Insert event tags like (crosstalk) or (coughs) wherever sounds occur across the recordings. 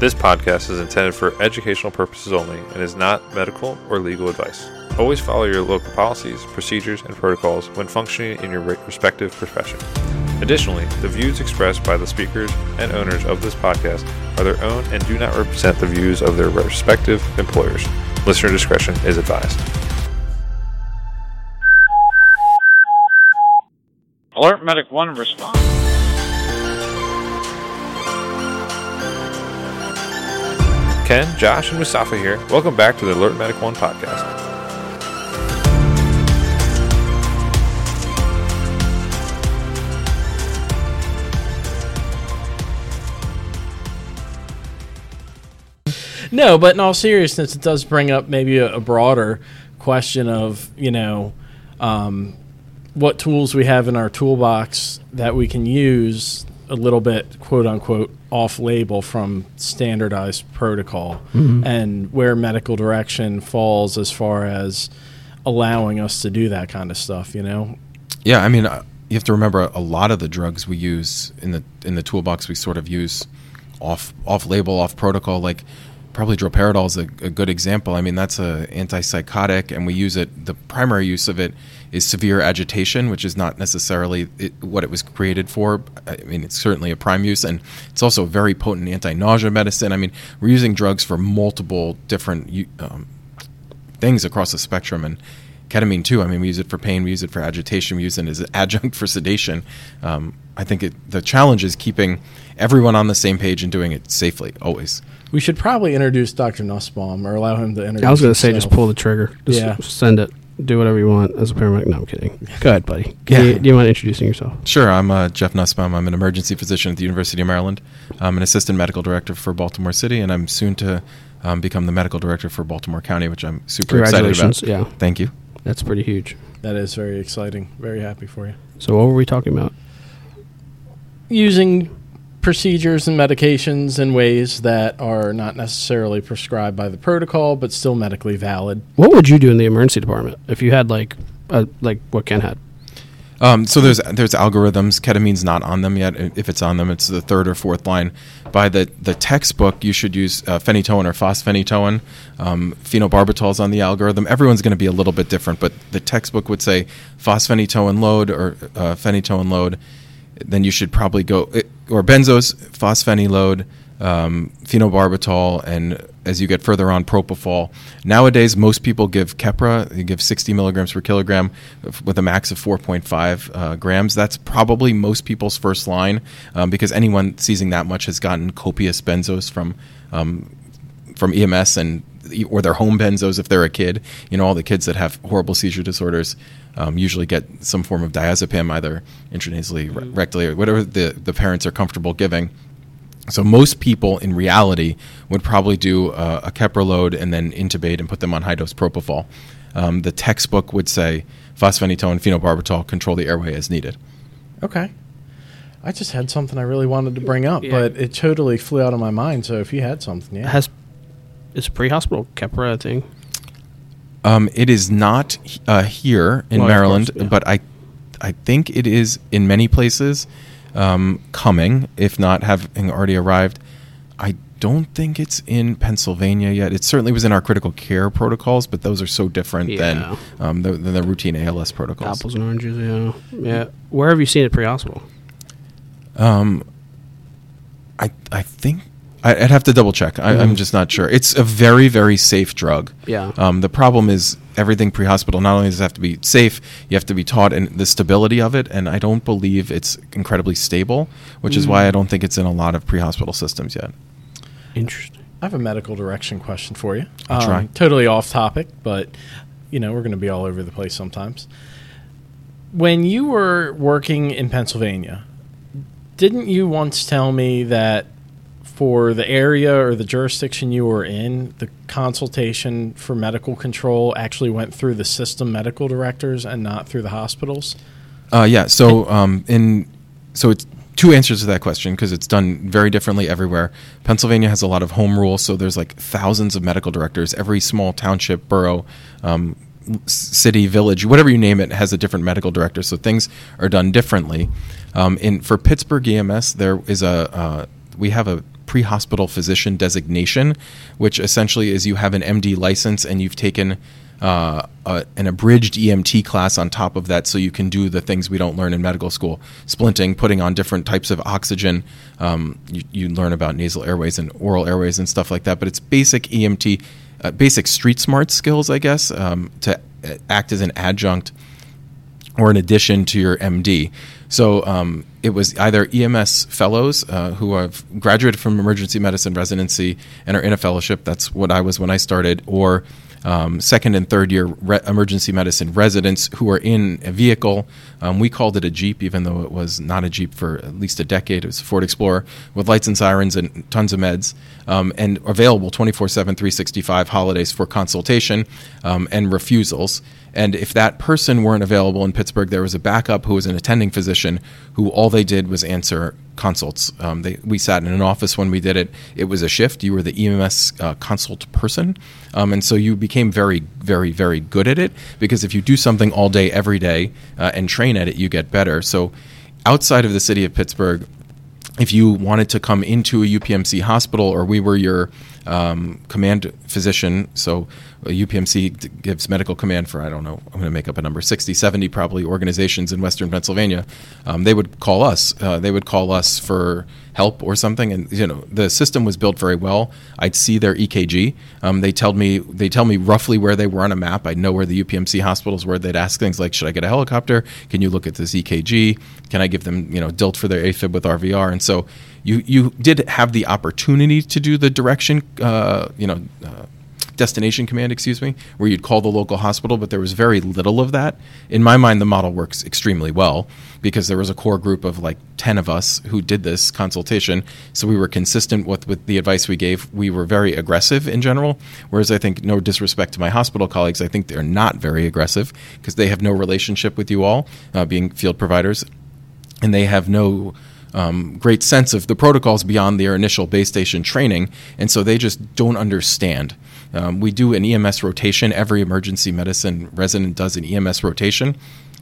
This podcast is intended for educational purposes only and is not medical or legal advice. Always follow your local policies, procedures, and protocols when functioning in your respective profession. Additionally, the views expressed by the speakers and owners of this podcast are their own and do not represent the views of their respective employers. Listener discretion is advised. Alert Medic 1 response. Ken, Josh, and Mustafa here. Welcome back to the Alert Medic 1 podcast. No, but in all seriousness, it does bring up maybe a, a broader question of you know um, what tools we have in our toolbox that we can use a little bit quote unquote off label from standardized protocol and where medical direction falls as far as allowing us to do that kind of stuff you know Yeah, I mean, uh, you have to remember a lot of the drugs we use in the in the toolbox we sort of use off off label, off protocol. Like probably droperidol is a, a good example. I mean, that's a antipsychotic, and we use it. The primary use of it is severe agitation, which is not necessarily it, what it was created for. I mean, it's certainly a prime use, and it's also a very potent anti-nausea medicine. I mean, we're using drugs for multiple different um, things across the spectrum and ketamine too i mean we use it for pain we use it for agitation we use it as an (laughs) adjunct for sedation um, i think it, the challenge is keeping everyone on the same page and doing it safely always we should probably introduce dr nusbaum or allow him to introduce I was going to say, just pull the trigger. Just Yeah. send it. Do whatever you want as a paramedic. No, I'm kidding. Go ahead, buddy. Do you, do you mind introducing yourself? sure i'm uh, jeff nusbaum i'm an emergency physician at the university of maryland i'm an assistant medical director for baltimore city and i'm soon to um, become the medical director for baltimore county which i'm super excited about Congratulations. Yeah, thank you that's pretty huge. that is very exciting very happy for you So, what were we talking about? using procedures and medications in ways that are not necessarily prescribed by the protocol but still medically valid. What would you do in the emergency department if you had like, a, like what Ken had? Um, so there's there's algorithms. Ketamine's not on them yet. If it's on them, it's the third or fourth line. By the the textbook, you should use uh, phenytoin or fosphenytoin. Um, phenobarbital's on the algorithm. Everyone's going to be a little bit different, but the textbook would say fosphenytoin load or uh, phenytoin load. Then you should probably go or benzos, phospheniload, um, phenobarbital, and as you get further on, propofol. Nowadays, most people give Keppra. You give 60 milligrams per kilogram with a max of 4.5 uh, grams. That's probably most people's first line um, because anyone seizing that much has gotten copious benzos from um, from EMS and or their home benzos if they're a kid. You know, all the kids that have horrible seizure disorders um, usually get some form of diazepam, either intranasally, re- rectally, or whatever the, the parents are comfortable giving. So most people, in reality, would probably do uh, a Keppra load and then intubate and put them on high dose propofol. Um, the textbook would say fosphenytoin, phenobarbital, control the airway as needed. Okay. I just had something I really wanted to bring up, Yeah. but it totally flew out of my mind. So if you had something, yeah. Has it's a pre-hospital Keppra a thing? Um, it is not uh, here in Well, Maryland, course, yeah. but I, I think it is in many places um, coming, if not having already arrived. I don't think it's in Pennsylvania yet. It certainly was in our critical care protocols, but those are so different Yeah. than, um, the, than the routine ALS protocols. Apples and oranges. Yeah, yeah. Where have you seen it pre-hospital? Um, I I think I'd have to double check. I, I'm Mhm. just not sure. It's a very very safe drug. Yeah. Um, the problem is everything pre-hospital. Not only does it have to be safe, you have to be taught in the stability of it, and I don't believe it's incredibly stable, which is why I don't think it's in a lot of pre-hospital systems yet. Interesting. I have a medical direction question for you. I'll try. Totally off topic, but you know we're going to be all over the place sometimes. When you were working in Pennsylvania, didn't you once tell me that for the area or the jurisdiction you were in, the consultation for medical control actually went through the system medical directors and not through the hospitals? Uh, yeah. So um, in so it's two answers to that question because it's done very differently everywhere. Pennsylvania has a lot of home rule, so there's like thousands of medical directors. Every small township, borough, um, city, village, whatever you name it, has a different medical director. So things are done differently. Um, in for Pittsburgh EMS, there is a uh, we have a pre-hospital physician designation, which essentially is you have an MD license and you've taken uh, a, an abridged EMT class on top of that, so you can do the things we don't learn in medical school: splinting, putting on different types of oxygen. Um, you, you learn about nasal airways and oral airways and stuff like that. But it's basic EMT, uh, basic street smart skills, I guess, um, to uh, act as an adjunct or in addition to your MD. So um, it was either EMS fellows uh, who have graduated from emergency medicine residency and are in a fellowship. That's what I was when I started, or um, second and third year re- emergency medicine residents who are in a vehicle. Um, we called it a Jeep, even though it was not a Jeep for at least a decade. It was a Ford Explorer with lights and sirens and tons of meds, um, and available 24 7, 365 holidays for consultation um, and refusals. And if that person weren't available in Pittsburgh, there was a backup who was an attending physician who all they did was answer consults. Um, they, we sat in an office when we did it. It was a shift. You were the EMS uh, consult person. Um, and so you became very, very, very good at it because if you do something all day, every day, uh, and train at it, you get better. So outside of the city of Pittsburgh, if you wanted to come into a UPMC hospital or we were your um, command physician, so UPMC gives medical command for, I don't know, I'm going to make up a number, 60, 70 probably organizations in Western Pennsylvania. Um, they would call us. Uh, they would call us for help or something. And, you know, the system was built very well. I'd see their EKG. Um, they tell me, they tell me roughly where they were on a map. I'd know where the UPMC hospitals were. They'd ask things like, should I get a helicopter? Can you look at this EKG? Can I give them, you know, DILT for their AFib with RVR? And so you, you did have the opportunity to do the direction, uh, you know, uh, destination command, excuse me, where you'd call the local hospital, but there was very little of that. In my mind, the model works extremely well because there was a core group of like 10 of us who did this consultation. So we were consistent with, with the advice we gave. We were very aggressive in general, whereas I think, no disrespect to my hospital colleagues, I think they're not very aggressive because they have no relationship with you all, uh, being field providers, and they have no um, great sense of the protocols beyond their initial base station training, and so they just don't understand. Um, we do an EMS rotation. Every emergency medicine resident does an EMS rotation.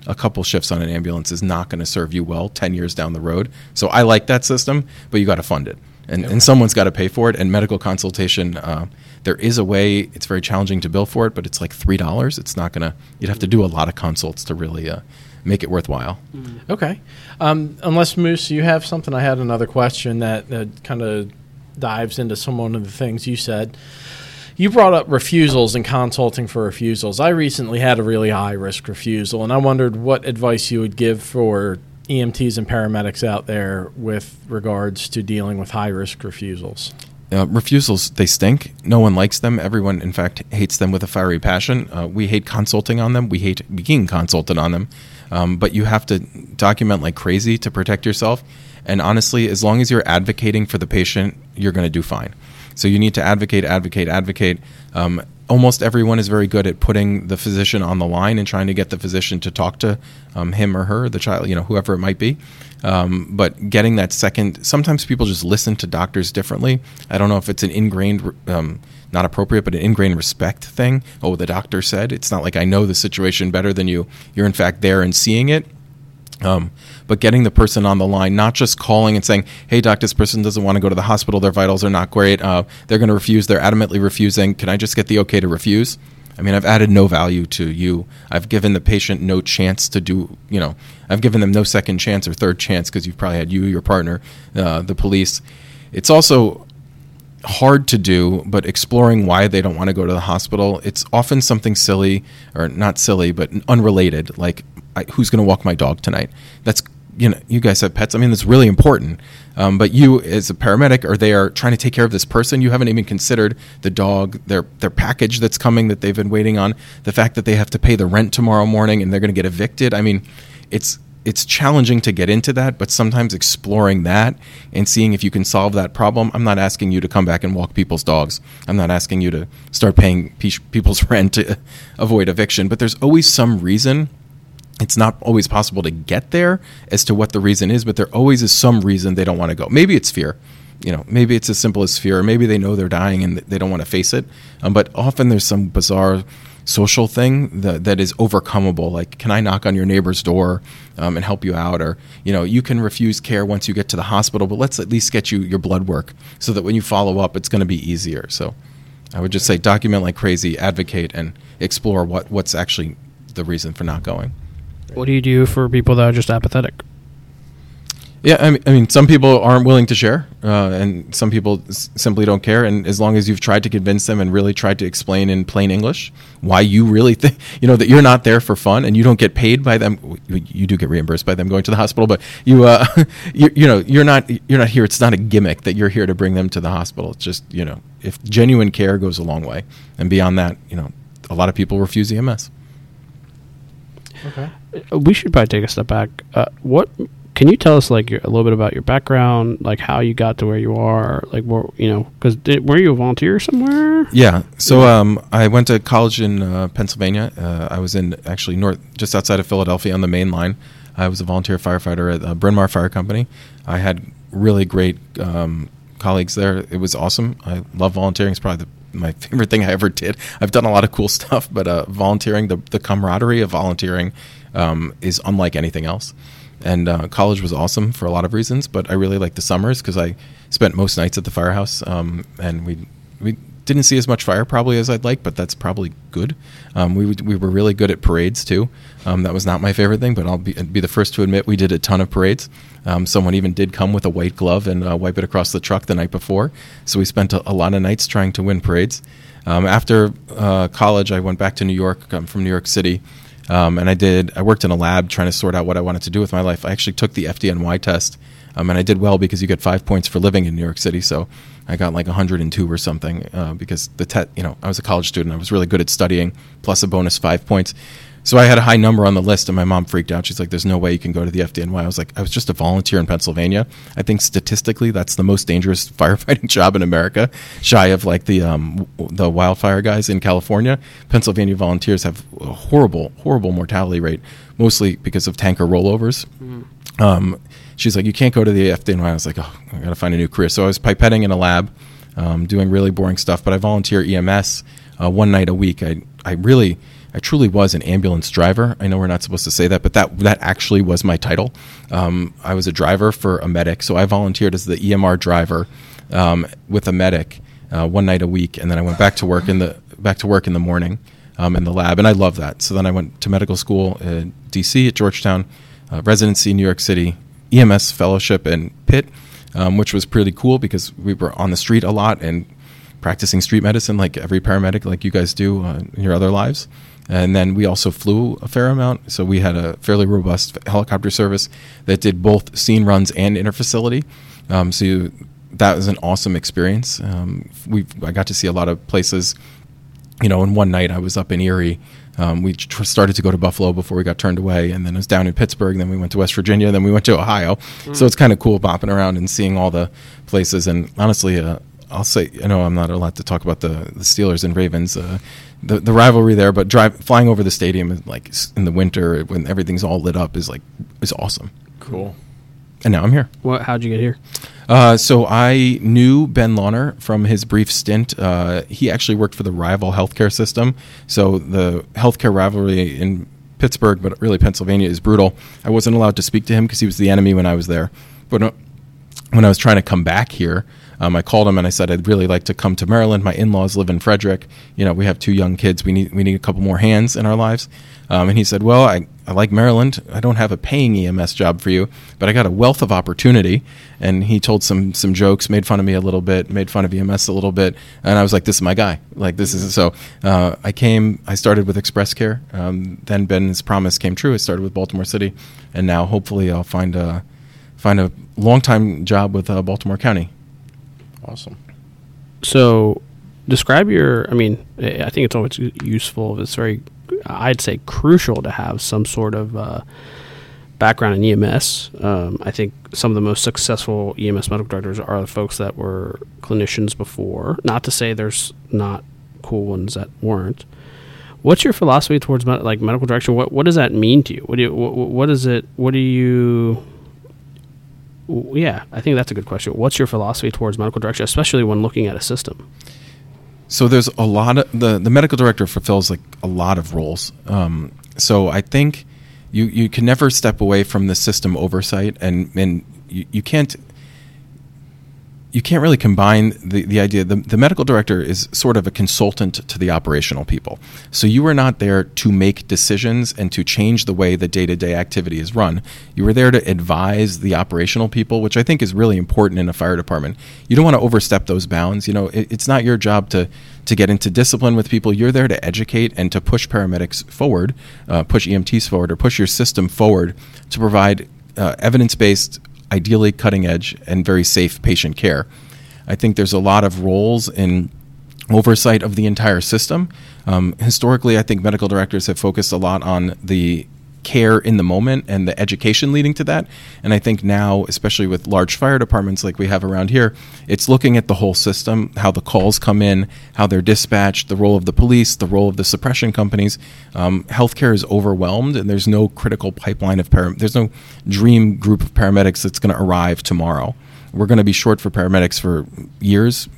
A couple shifts on an ambulance is not going to serve you well 10 years down the road. So I like that system, but you got to fund it. And, and someone's got to pay for it. And medical consultation, uh, there is a way. It's very challenging to bill for it, but it's like three dollars. It's not gonna. You'd have to do a lot of consults to really uh, make it worthwhile. Okay. Um, unless Moose, you have something. I had another question that, that kind of dives into some one of the things you said. You brought up refusals and consulting for refusals. I recently had a really high risk refusal, and I wondered what advice you would give for EMTs and paramedics out there with regards to dealing with high risk refusals. Uh, refusals, they stink. No one likes them. Everyone, in fact, hates them with a fiery passion. Uh, we hate consulting on them. We hate being consulted on them. Um, but you have to document like crazy to protect yourself. And honestly, as long as you're advocating for the patient, you're going to do fine. So you need to advocate, advocate, advocate. Um, almost everyone is very good at putting the physician on the line and trying to get the physician to talk to um, him or her, the child, you know, whoever it might be. Um, but getting that second, sometimes people just listen to doctors differently. I don't know if it's an ingrained, um, not appropriate, but an ingrained respect thing. Oh, the doctor said. It's not like I know the situation better than you. You're in fact there and seeing it. Um, but getting the person on the line, not just calling and saying, "Hey, doc, this person doesn't want to go to the hospital. Their vitals are not great. Uh, they're going to refuse. They're adamantly refusing. Can I just get the okay to refuse?" I mean, I've added no value to you. I've given the patient no chance to do, you know, I've given them no second chance or third chance because you've probably had you, your partner, uh, the police. It's also hard to do, but exploring why they don't want to go to the hospital, it's often something silly, or not silly, but unrelated, like I, who's going to walk my dog tonight? That's you know, you guys have pets. I mean, that's really important. Um, but you, as a paramedic, are there trying to take care of this person? You haven't even considered the dog, their their package that's coming that they've been waiting on, the fact that they have to pay the rent tomorrow morning and they're going to get evicted. I mean, it's it's challenging to get into that, but sometimes exploring that and seeing if you can solve that problem. I'm not asking you to come back and walk people's dogs. I'm not asking you to start paying people's (laughs) rent to avoid eviction, but there's always some reason it's not always possible to get there as to what the reason is, but there always is some reason they don't want to go. Maybe it's fear. You know, maybe it's as simple as fear. Maybe they know they're dying and they don't want to face it. Um, but often there's some bizarre social thing that, that is overcomable. Like, can I knock on your neighbor's door um, and help you out? Or, you know, you can refuse care once you get to the hospital, but let's at least get you your blood work so that when you follow up, it's going to be easier. So I would just say document like crazy, advocate, and explore what, what's actually the reason for not going. What do you do for people that are just apathetic? Yeah, I mean, I mean, some people aren't willing to share, uh, and some people s- simply don't care. And as long as you've tried to convince them and really tried to explain in plain English why you really think, (laughs) you know, that you're not there for fun and you don't get paid by them, you do get reimbursed by them going to the hospital, but you, uh, (laughs) you, you know, you're not, you're not here. It's not a gimmick that you're here to bring them to the hospital. It's just, you know, if genuine care goes a long way, and beyond that, you know, a lot of people refuse EMS. Okay. We should probably take a step back. Uh, what can you tell us like your, a little bit about your background, like how you got to where you are, like where you know, because were you a volunteer somewhere? Yeah. So um, I went to college in uh, Pennsylvania. Uh, I was in actually north, just outside of Philadelphia on the main line. I was a volunteer firefighter at uh, Bryn Mawr Fire Company. I had really great um, colleagues there. It was awesome. I love volunteering. It's probably the, my (laughs) favorite thing I ever did. I've done a lot of cool (laughs) stuff, but uh, volunteering, the, the camaraderie of volunteering um, is unlike anything else. And uh, college was awesome for a lot of reasons, but I really liked the summers because I spent most nights at the firehouse, um, and we we didn't see as much fire probably as I'd like, but that's probably good. Um, we we were really good at parades too. Um, that was not my favorite thing, but I'll be, be the first to admit we did a ton of parades. Um, someone even did come with a white glove and uh, wipe it across the truck the night before. So we spent a, a lot of nights trying to win parades. Um, after uh, college, I went back to New York. I'm from New York City. Um, and I did. I worked in a lab trying to sort out what I wanted to do with my life. I actually took the FDNY test, um, and I did well because you get five points for living in New York City. So I got like 102 or something uh, because the te- you know I was a college student. I was really good at studying, plus a bonus five points. So I had a high number on the list, and my mom freaked out. She's like, "There's no way you can go to the FDNY." I was like, "I was just a volunteer in Pennsylvania. I think statistically, that's the most dangerous (laughs) firefighting job in America, shy of like the um, the wildfire guys in California. Pennsylvania volunteers have a horrible, horrible mortality rate, mostly because of tanker rollovers." Um, she's like, "You can't go to the FDNY." I was like, "Oh, I got to find a new career." So I was pipetting in a lab, um, doing really boring stuff. But I volunteer EMS uh, one night a week. I I really I truly was an ambulance driver. I know we're not supposed to say that, but that that actually was my title. Um, I was a driver for a medic, so I volunteered as the EMR driver um, with a medic uh, one night a week, and then I went back to work in the back to work in the morning um, in the lab, and I love that. So then I went to medical school in DC at Georgetown, uh, residency in New York City, EMS fellowship in Pitt, um, which was pretty cool because we were on the street a lot and practicing street medicine like every paramedic, like you guys do uh, in your other lives. And then we also flew a fair amount, so we had a fairly robust helicopter service that did both scene runs and interfacility. Um, so you, that was an awesome experience. Um, we I got to see a lot of places you know, in one night I was up in Erie. Um, we tr- started to go to Buffalo before we got turned away, and then it was down in Pittsburgh. Then we went to West Virginia. Then we went to Ohio. So it's kind of cool bopping around and seeing all the places. And honestly, uh, I'll say, I know I'm not allowed to talk about the, the Steelers and Ravens, uh, the the rivalry there, but drive flying over the stadium in, like in the winter when everything's all lit up is like is awesome. Cool. And now I'm here. What? How'd you get here? Uh, so I knew Ben Lawner from his brief stint. Uh, he actually worked for the rival healthcare system. So the healthcare rivalry in Pittsburgh, but really Pennsylvania, is brutal. I wasn't allowed to speak to him because he was the enemy when I was there. But uh, when I was trying to come back here, um, I called him and I said I'd really like to come to Maryland. My in-laws live in Frederick. You know, we have two young kids. We need we need a couple more hands in our lives. Um, and he said, "Well, I, I like Maryland. I don't have a paying EMS job for you, but I got a wealth of opportunity." And he told some some jokes, made fun of me a little bit, made fun of EMS a little bit, and I was like, "This is my guy. Like this is so." Uh, I came. I started with Express Care. Um, then Ben's promise came true. I started with Baltimore City, and now hopefully I'll find a find a long time job with uh, Baltimore County. Awesome. So, describe your. I mean, I think it's always useful. It's very, I'd say, crucial to have some sort of uh, background in EMS. Um, I think some of the most successful EMS medical directors are the folks that were clinicians before. Not to say there's not cool ones that weren't. What's your philosophy towards med- like medical direction? What what does that mean to you? What do you, what, what is it? What do you yeah, I think that's a good question. What's your philosophy towards medical direction, especially when looking at a system? So there's a lot of the the medical director fulfills like a lot of roles. Um, so I think you you can never step away from the system oversight, and and you, you can't you can't really combine the, the idea the, the medical director is sort of a consultant to the operational people. So you are not there to make decisions and to change the way the day-to-day activity is run. You are there to advise the operational people which i think is really important in a fire department. You don't want to overstep those bounds. You know it, it's not your job to to get into discipline with people. You're there to educate and to push paramedics forward uh, push emts forward or push your system forward to provide uh, evidence-based ideally cutting edge and very safe patient care. I think there's a lot of roles in oversight of the entire system. Um, historically, I think medical directors have focused a lot on the care in the moment and the education leading to that. And I think now, especially with large fire departments like we have around here, it's looking at the whole system, how the calls come in, how they're dispatched, the role of the police, the role of the suppression companies. Um, healthcare is overwhelmed, and there's no critical pipeline of param- there's no dream group of paramedics that's going to arrive tomorrow. We're going to be short for paramedics for years,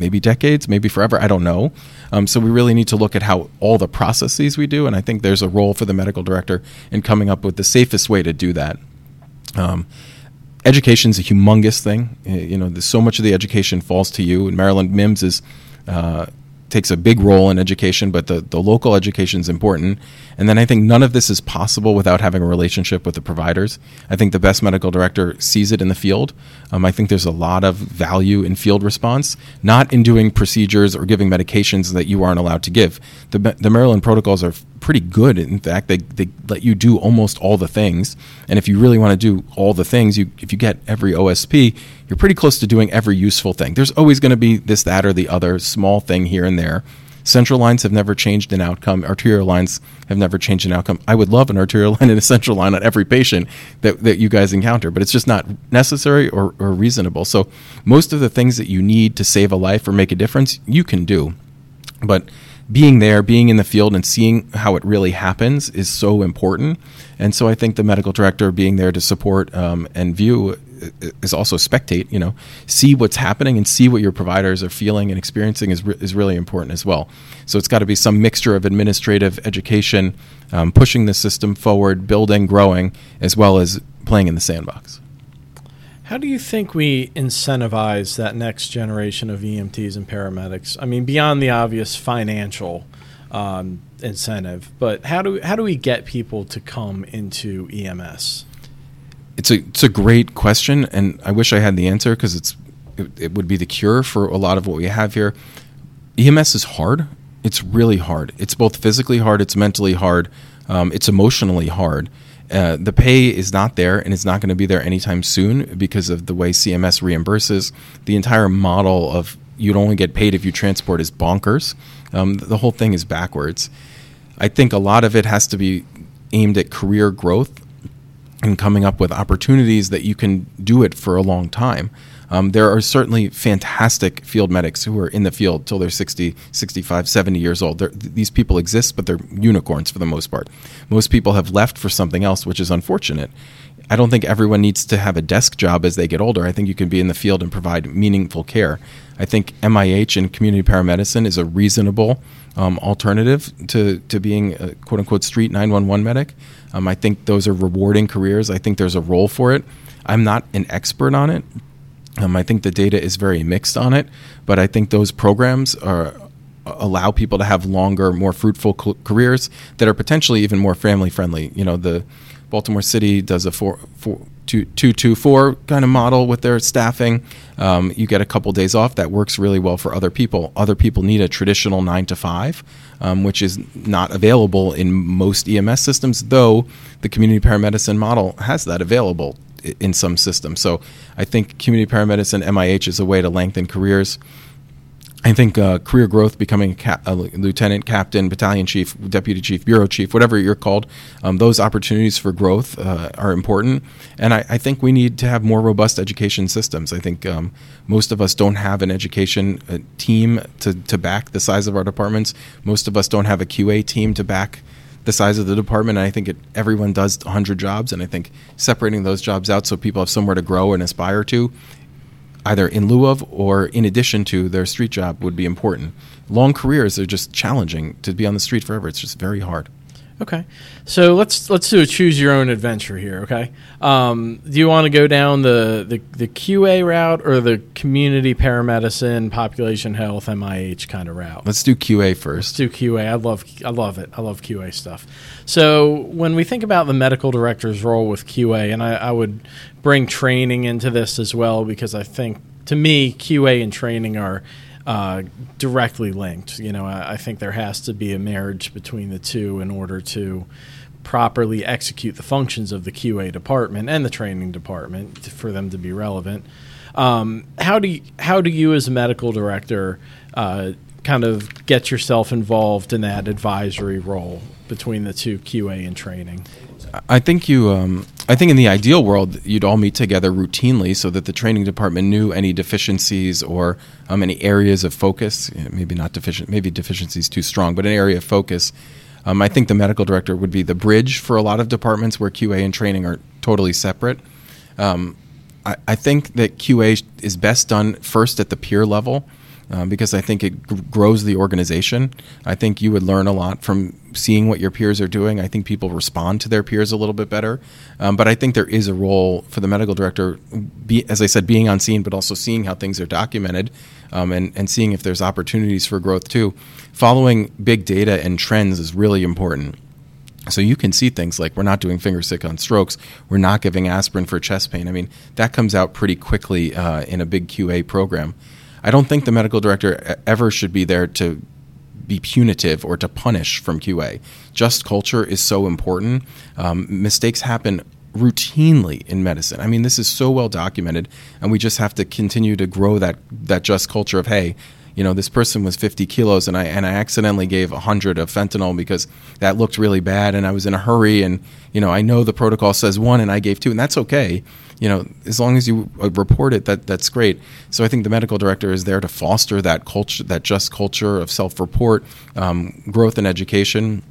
maybe decades, maybe forever. I don't know. Um, so we really need to look at how all the processes we do, and I think there's a role for the medical director in coming up with the safest way to do that. Um, education is a humongous thing. You know, so much of the education falls to you. And Maryland MIEMSS is uh, takes a big role in education, but the, the local education is important. And then I think none of this is possible without having a relationship with the providers. I think the best medical director sees it in the field. Um, I think there's a lot of value in field response, not in doing procedures or giving medications that you aren't allowed to give. The, the Maryland protocols are pretty good. In fact, they, they let you do almost all the things. And if you really want to do all the things, you if you get every OSP, you're pretty close to doing every useful thing. There's always going to be this, that, or the other small thing here and there. Central lines have never changed an outcome. Arterial lines have never changed an outcome. I would love an arterial (laughs) line and a central line on every patient that, that you guys encounter, but it's just not necessary or, or reasonable. So, most of the things that you need to save a life or make a difference, you can do. But being there, being in the field, and seeing how it really happens is so important. And so I think the medical director being there to support um, and view is also spectate. You know, see what's happening and see what your providers are feeling and experiencing is re- is really important as well. So it's got to be some mixture of administrative education, um, pushing the system forward, building, growing, as well as playing in the sandbox. How do you think we incentivize that next generation of EMTs and paramedics? I mean, beyond the obvious financial um, incentive, but how do how do we get people to come into EMS? It's a it's a great question, and I wish I had the answer because it's it, it would be the cure for a lot of what we have here. EMS is hard. It's really hard. It's both physically hard. It's mentally hard. Um, it's emotionally hard uh, the pay is not there and it's not going to be there anytime soon because of the way CMS reimburses. The entire model of you'd only get paid if you transport is bonkers. Um, the whole thing is backwards. I think a lot of it has to be aimed at career growth and coming up with opportunities that you can do it for a long time. Um, there are certainly fantastic field medics who are in the field till they're 60, 65, 70 years old. These people exist, but they're unicorns for the most part. Most people have left for something else, which is unfortunate. I don't think everyone needs to have a desk job as they get older. I think you can be in the field and provide meaningful care. I think MIH and community paramedicine is a reasonable um, alternative to, to being a quote unquote street 911 medic. Um, I think those are rewarding careers. I think there's a role for it. I'm not an expert on it, um, I think the data is very mixed on it, but I think those programs are allow people to have longer, more fruitful careers that are potentially even more family friendly. You know, the Baltimore City does a four, four, two, two, two, four kind of model with their staffing. Um, you get a couple days off. That works really well for other people. Other people need a traditional nine to five, um, which is not available in most EMS systems, though the community paramedicine model has that available in some systems. So I think community paramedicine, MIH, is a way to lengthen careers. I think uh, career growth, becoming a, cap- a, lieutenant, captain, battalion chief, deputy chief, bureau chief, whatever you're called, um, those opportunities for growth uh, are important. And I, I, think we need to have more robust education systems. I think um, most of us don't have an education uh, team to, to back the size of our departments. Most of us don't have a QA team to back the size of the department. And I think it, everyone does 100 jobs, and I think separating those jobs out so people have somewhere to grow and aspire to either in lieu of or in addition to their street job would be important. Long careers are just challenging to be on the street forever. It's just very hard. Okay, so let's let's do a choose your own adventure here. Okay, um, do you want to go down the, the the QA route or the community paramedicine, population health, MIH kind of route? Let's do QA first. Let's do QA. I love I love it. I love QA stuff. So when we think about the medical director's role with QA, and I, I would bring training into this as well because I think to me QA and training are uh, directly linked. You know, I, I, think there has to be a marriage between the two in order to properly execute the functions of the QA department and the training department for them to be relevant. Um, how do you, how do you as a medical director uh, kind of get yourself involved in that advisory role between the two QA and training? I think you. Um, I think in the ideal world, you'd all meet together routinely so that the training department knew any deficiencies or um, any areas of focus. Maybe not deficient. Maybe deficiencies too strong, but an area of focus. Um, I think the medical director would be the bridge for a lot of departments where QA and training are totally separate. Um, I, I, think that QA is best done first at the peer level um, because I think it g- grows the organization. I think you would learn a lot from seeing what your peers are doing. I think people respond to their peers a little bit better. Um, but I think there is a role for the medical director, be, as I said, being on scene, but also seeing how things are documented um, and, and seeing if there's opportunities for growth too. Following big data and trends is really important. So you can see things like we're not doing finger stick on strokes, we're not giving aspirin for chest pain. I mean, that comes out pretty quickly uh, in a big QA program. I don't think the medical director ever should be there to be punitive or to punish from QA. Just culture is so important. Um, mistakes happen routinely in medicine. I mean, this is so well documented, and we just have to continue to grow that that just culture of hey, you know, this person was 50 kilos, and I and I accidentally gave 100 of fentanyl because that looked really bad, and I was in a hurry, and you know, I know the protocol says one, and I gave two, and that's okay you know, as long as you uh, report it, that that's great. So I think the medical director is there to foster that culture, that just culture of self-report, um, growth, and education.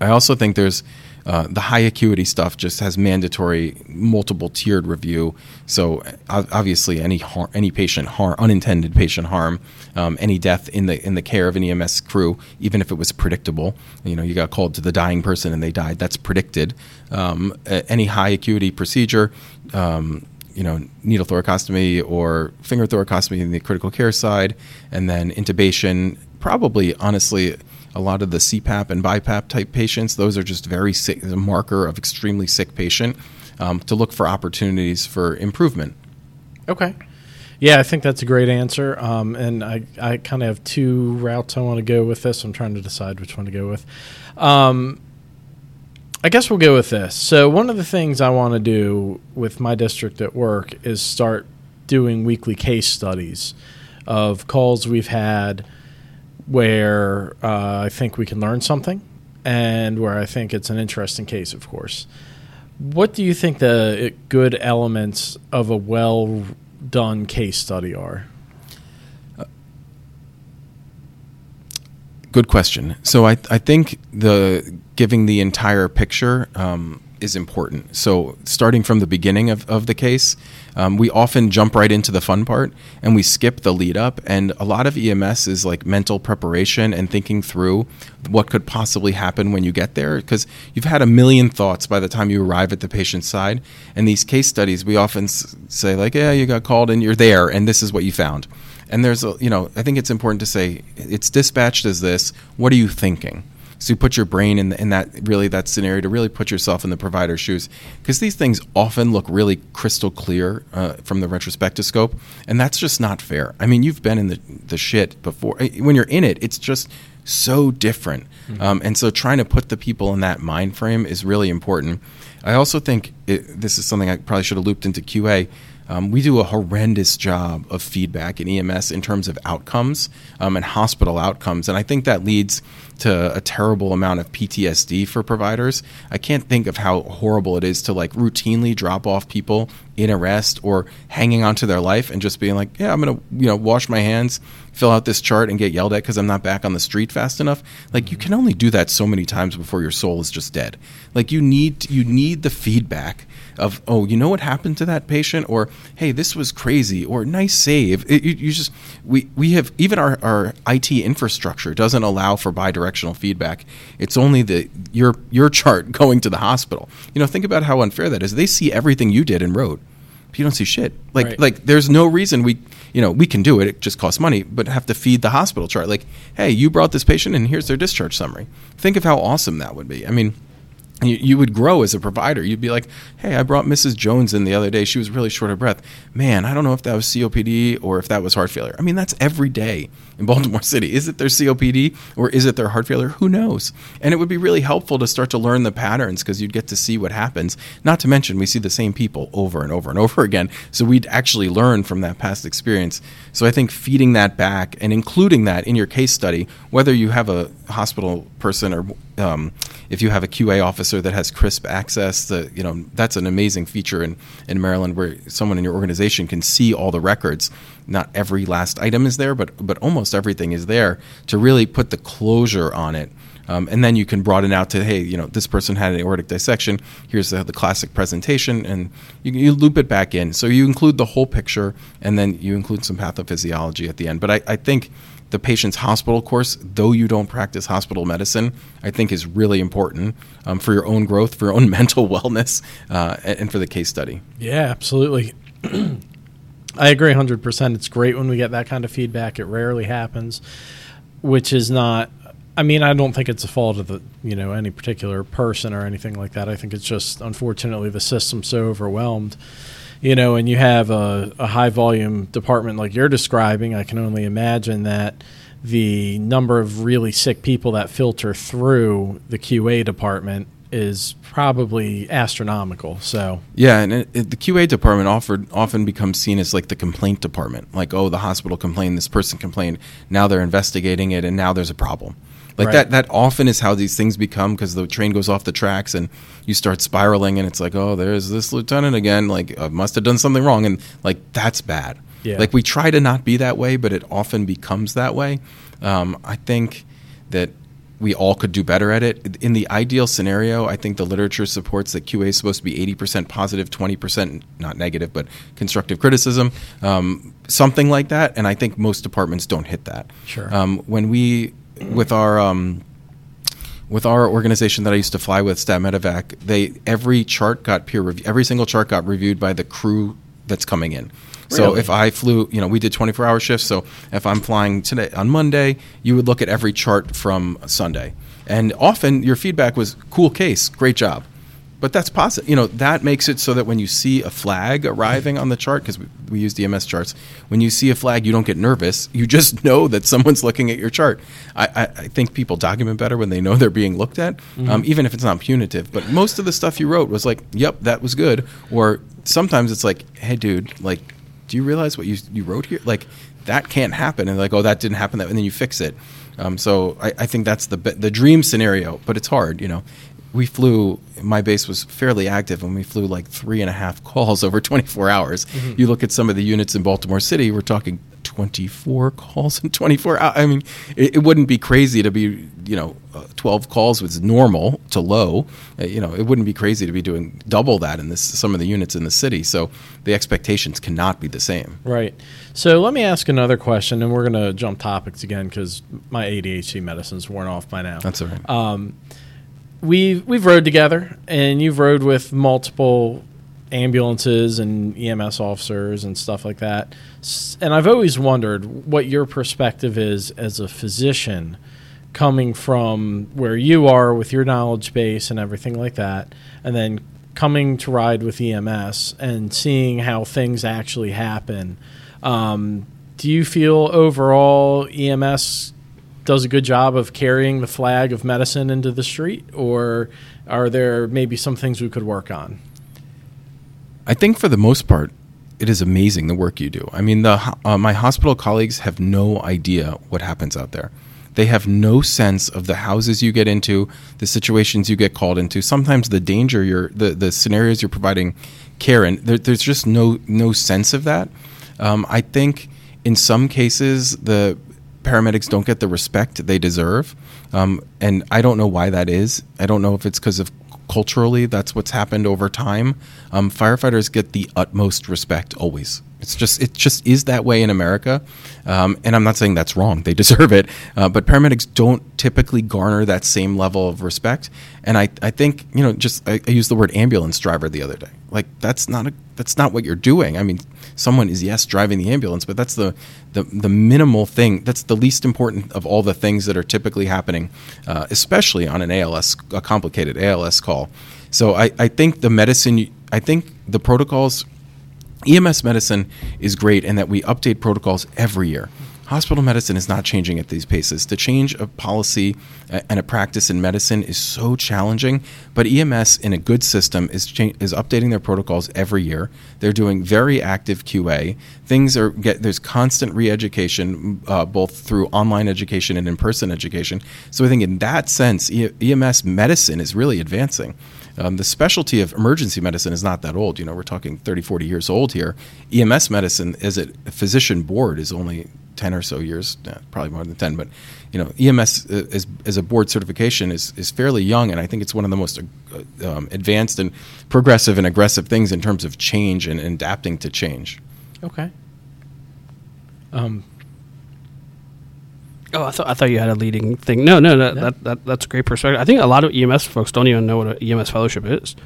I also think there's uh, the high acuity stuff just has mandatory multiple tiered review. So obviously, any har- any patient harm, unintended patient harm, um, any death in the in the care of an EMS crew, even if it was predictable, you know, you got called to the dying person and they died. That's predicted. Um, any high acuity procedure. Um, you know, needle thoracostomy or finger thoracostomy in the critical care side, and then intubation. Probably, honestly, a lot of the CPAP and BiPAP type patients, those are just very sick, a marker of extremely sick patient um, to look for opportunities for improvement. Okay. Yeah, I think that's a great answer. Um, and I, I kind of have two routes I want to go with this. I'm trying to decide which one to go with. Um, I guess we'll go with this. So, one of the things I want to do with my district at work is start doing weekly case studies of calls we've had where uh, I think we can learn something and where I think it's an interesting case, of course. What do you think the good elements of a well done case study are? good question. So I, I think the giving the entire picture um, is important. So, starting from the beginning of, of the case, um, we often jump right into the fun part and we skip the lead up. And a lot of EMS is like mental preparation and thinking through what could possibly happen when you get there because you've had a million thoughts by the time you arrive at the patient's side. And these case studies, we often say, like, yeah, you got called and you're there, and this is what you found. And there's a, you know, I think it's important to say it's dispatched as this. What are you thinking? So you put your brain in, the, in that really that scenario to really put yourself in the provider's shoes because these things often look really crystal clear uh, from the retrospectoscope, and that's just not fair. I mean, you've been in the the shit before. When you're in it, it's just so different. Mm-hmm. Um, and so trying to put the people in that mind frame is really important. I also think it, this is something I probably should have looped into QA. Um, we do a horrendous job of feedback in EMS in terms of outcomes um, and hospital outcomes, and I think that leads to a terrible amount of PTSD for providers. I can't think of how horrible it is to like routinely drop off people in arrest or hanging on to their life and just being like, yeah, I'm going to, you know, wash my hands, fill out this chart and get yelled at because I'm not back on the street fast enough. Like you mm-hmm. can only do that so many times before your soul is just dead. Like you need you need the feedback of oh you know what happened to that patient? Or hey this was crazy. Or nice save. It, you, you, just we we have even our, our IT infrastructure doesn't allow for bidirectional feedback. It's only the your your chart (laughs) going to the hospital. You know think about how unfair that is. They see everything you did and wrote. You don't see shit. Like Right. like there's no reason we you know we can do it. It just costs money but have to feed the hospital chart. Like hey you brought this patient and here's their discharge summary. Think of how awesome that would be. I mean you, you would grow as a provider. You'd be like, "Hey, I brought Mrs. Jones in the other day. She was really short of breath. Man, I don't know if that was COPD or if that was heart failure. I mean, that's every day in (laughs) Baltimore City. Is it their COPD or is it their heart failure? Who knows? And it would be really helpful to start to learn the patterns because you'd get to see what happens. Not to mention, we see the same people over and over and (laughs) over again. So we'd actually learn from that past experience. So I think feeding that back and including that in your case study, whether you have a hospital person or um, if you have a QA officer that has CRISP access, the, you know that's an amazing feature in, in Maryland where someone in your organization can see all the records. Not every last item is there, but but almost everything is there to really put the closure on it. Um, and then you can broaden out to, hey, you know, this person had an aortic dissection. Here's the, the classic presentation, and you, you loop it back in. So you include the whole picture, and then you include some pathophysiology at the end. But I, I think the patient's hospital course, though you don't practice hospital medicine, I think is really important um, for your own growth, for your own (laughs) mental wellness, uh, and, for the case study. Yeah, absolutely. (clears throat) I agree 100%. It's great when we get that kind of feedback. It rarely happens, which is not I mean, I don't think it's a fault of the, you know, any particular person or anything like that. I think it's just unfortunately the system's so overwhelmed. You know, and you have a, a high volume department like you're describing, I can only imagine that the number of really sick people that filter through the QA department is probably astronomical. So Yeah, and it, it, the QA department offered often becomes seen as like the complaint department. Like, oh, the hospital complained, this person complained. Now they're investigating it, and now there's a problem. Like Right. that. That often is how these things become because the train goes off the tracks and you start spiraling, and it's like, oh, there's this lieutenant again. Like, I must have done something wrong, and like that's bad. Yeah. Like we try to not be that way, but it often becomes that way. Um, I think that we all could do better at it. In the ideal scenario, I think the literature supports that QA is supposed to be 80% positive, 20% not negative, but constructive criticism, um, something like that. And I think most departments don't hit that. Sure. Um, when we, with our, um, with our organization that I used to fly with, Stat Medevac, they every chart got peer review. Every single chart got reviewed by the crew that's coming in. So Really? if I flew, you know, we did 24 hour shifts. So if I'm flying today on Monday, you would look at every chart from Sunday. And often your feedback was cool case, great job. But that's positive. You know, that makes it so that when you see a flag arriving on the chart, because we, we use emsCharts, when you see a flag, you don't get nervous. You just (laughs) know that someone's looking at your chart. I, I, I think people document better when they know they're being looked at, um, even if it's not punitive. But most of the stuff you wrote was like, yep, that was good. Or sometimes it's like, hey, dude, like, do you realize what you, you wrote here? Like, that can't happen. And like, oh, that didn't happen. That, and then you fix it. Um, so I, I think that's the the dream scenario, but it's hard. You know, we flew. My base was fairly active, and we flew like three and a half calls (laughs) over 24 hours. You look at some of the units in Baltimore City, we're talking 24 calls in 24 hours. I mean, it, it wouldn't be crazy to be, you know, uh, 12 calls was normal to low. Uh, you know, it wouldn't be crazy to be doing double that in this some of the units in the city. So the expectations cannot be the same. Right. So let me ask another question, and we're going to jump topics again because my ADHD medicine's worn off by now. That's all right. Um, we've we've rode together, and you've rode with multiple ambulances and EMS officers and stuff like that. And I've always wondered what your perspective is as a physician, coming from where you are with your knowledge base and everything like that, and then coming to ride with EMS and seeing how things actually happen. Um, do you feel overall EMS does a good job of carrying the flag of medicine into the street, or are there maybe some things we could work on? I think for the most part, it is amazing the work you do. I mean, the uh, my hospital colleagues have no idea what happens out there. They have no sense of the houses you get into, the situations you get called into, sometimes the danger you're, the, the scenarios you're providing care in. There, there's just no, no sense of that. Um, I think in some cases, the paramedics don't get the respect they deserve. Um, and I don't know why that is. I don't know if it's because of culturally that's what's happened over time. Um, firefighters get the utmost respect always. It's just it just is that way in America, um, and I'm not saying that's wrong. They (laughs) deserve it, uh, but paramedics don't typically garner that same level of respect. And I, I think you know just I, I used the word ambulance driver the other day. Like that's not a that's not what you're doing. I mean, someone is yes driving the ambulance, but that's the the, the minimal thing. That's the least important of all the things that are typically happening, uh, especially on an ALS a complicated ALS call. So I, I think the medicine I think the protocols EMS medicine is great and that we update protocols every year. Hospital medicine is not changing at these paces. To change a policy and a practice in medicine is so challenging, but EMS in a good system is cha- is updating their protocols every year. They're doing very active QA. Things are get there's constant re-education uh, both through online education and in-person education. So I think in that sense, e- EMS medicine is really advancing. Um, the specialty of emergency medicine is not that old. You know, we're talking 30, 40 years old here. EMS medicine, as a physician board, is only 10 or so years, eh, probably more than 10. But, you know, EMS uh, as, as a board certification is, is fairly young, and I think it's one of the most uh, um, advanced and progressive and aggressive things in terms of change and adapting to change. Okay. Um, Oh, I thought I thought you had a leading thing. No, no, that, No. that, that that's a great perspective. I think a lot of EMS folks don't even know what an EMS fellowship is.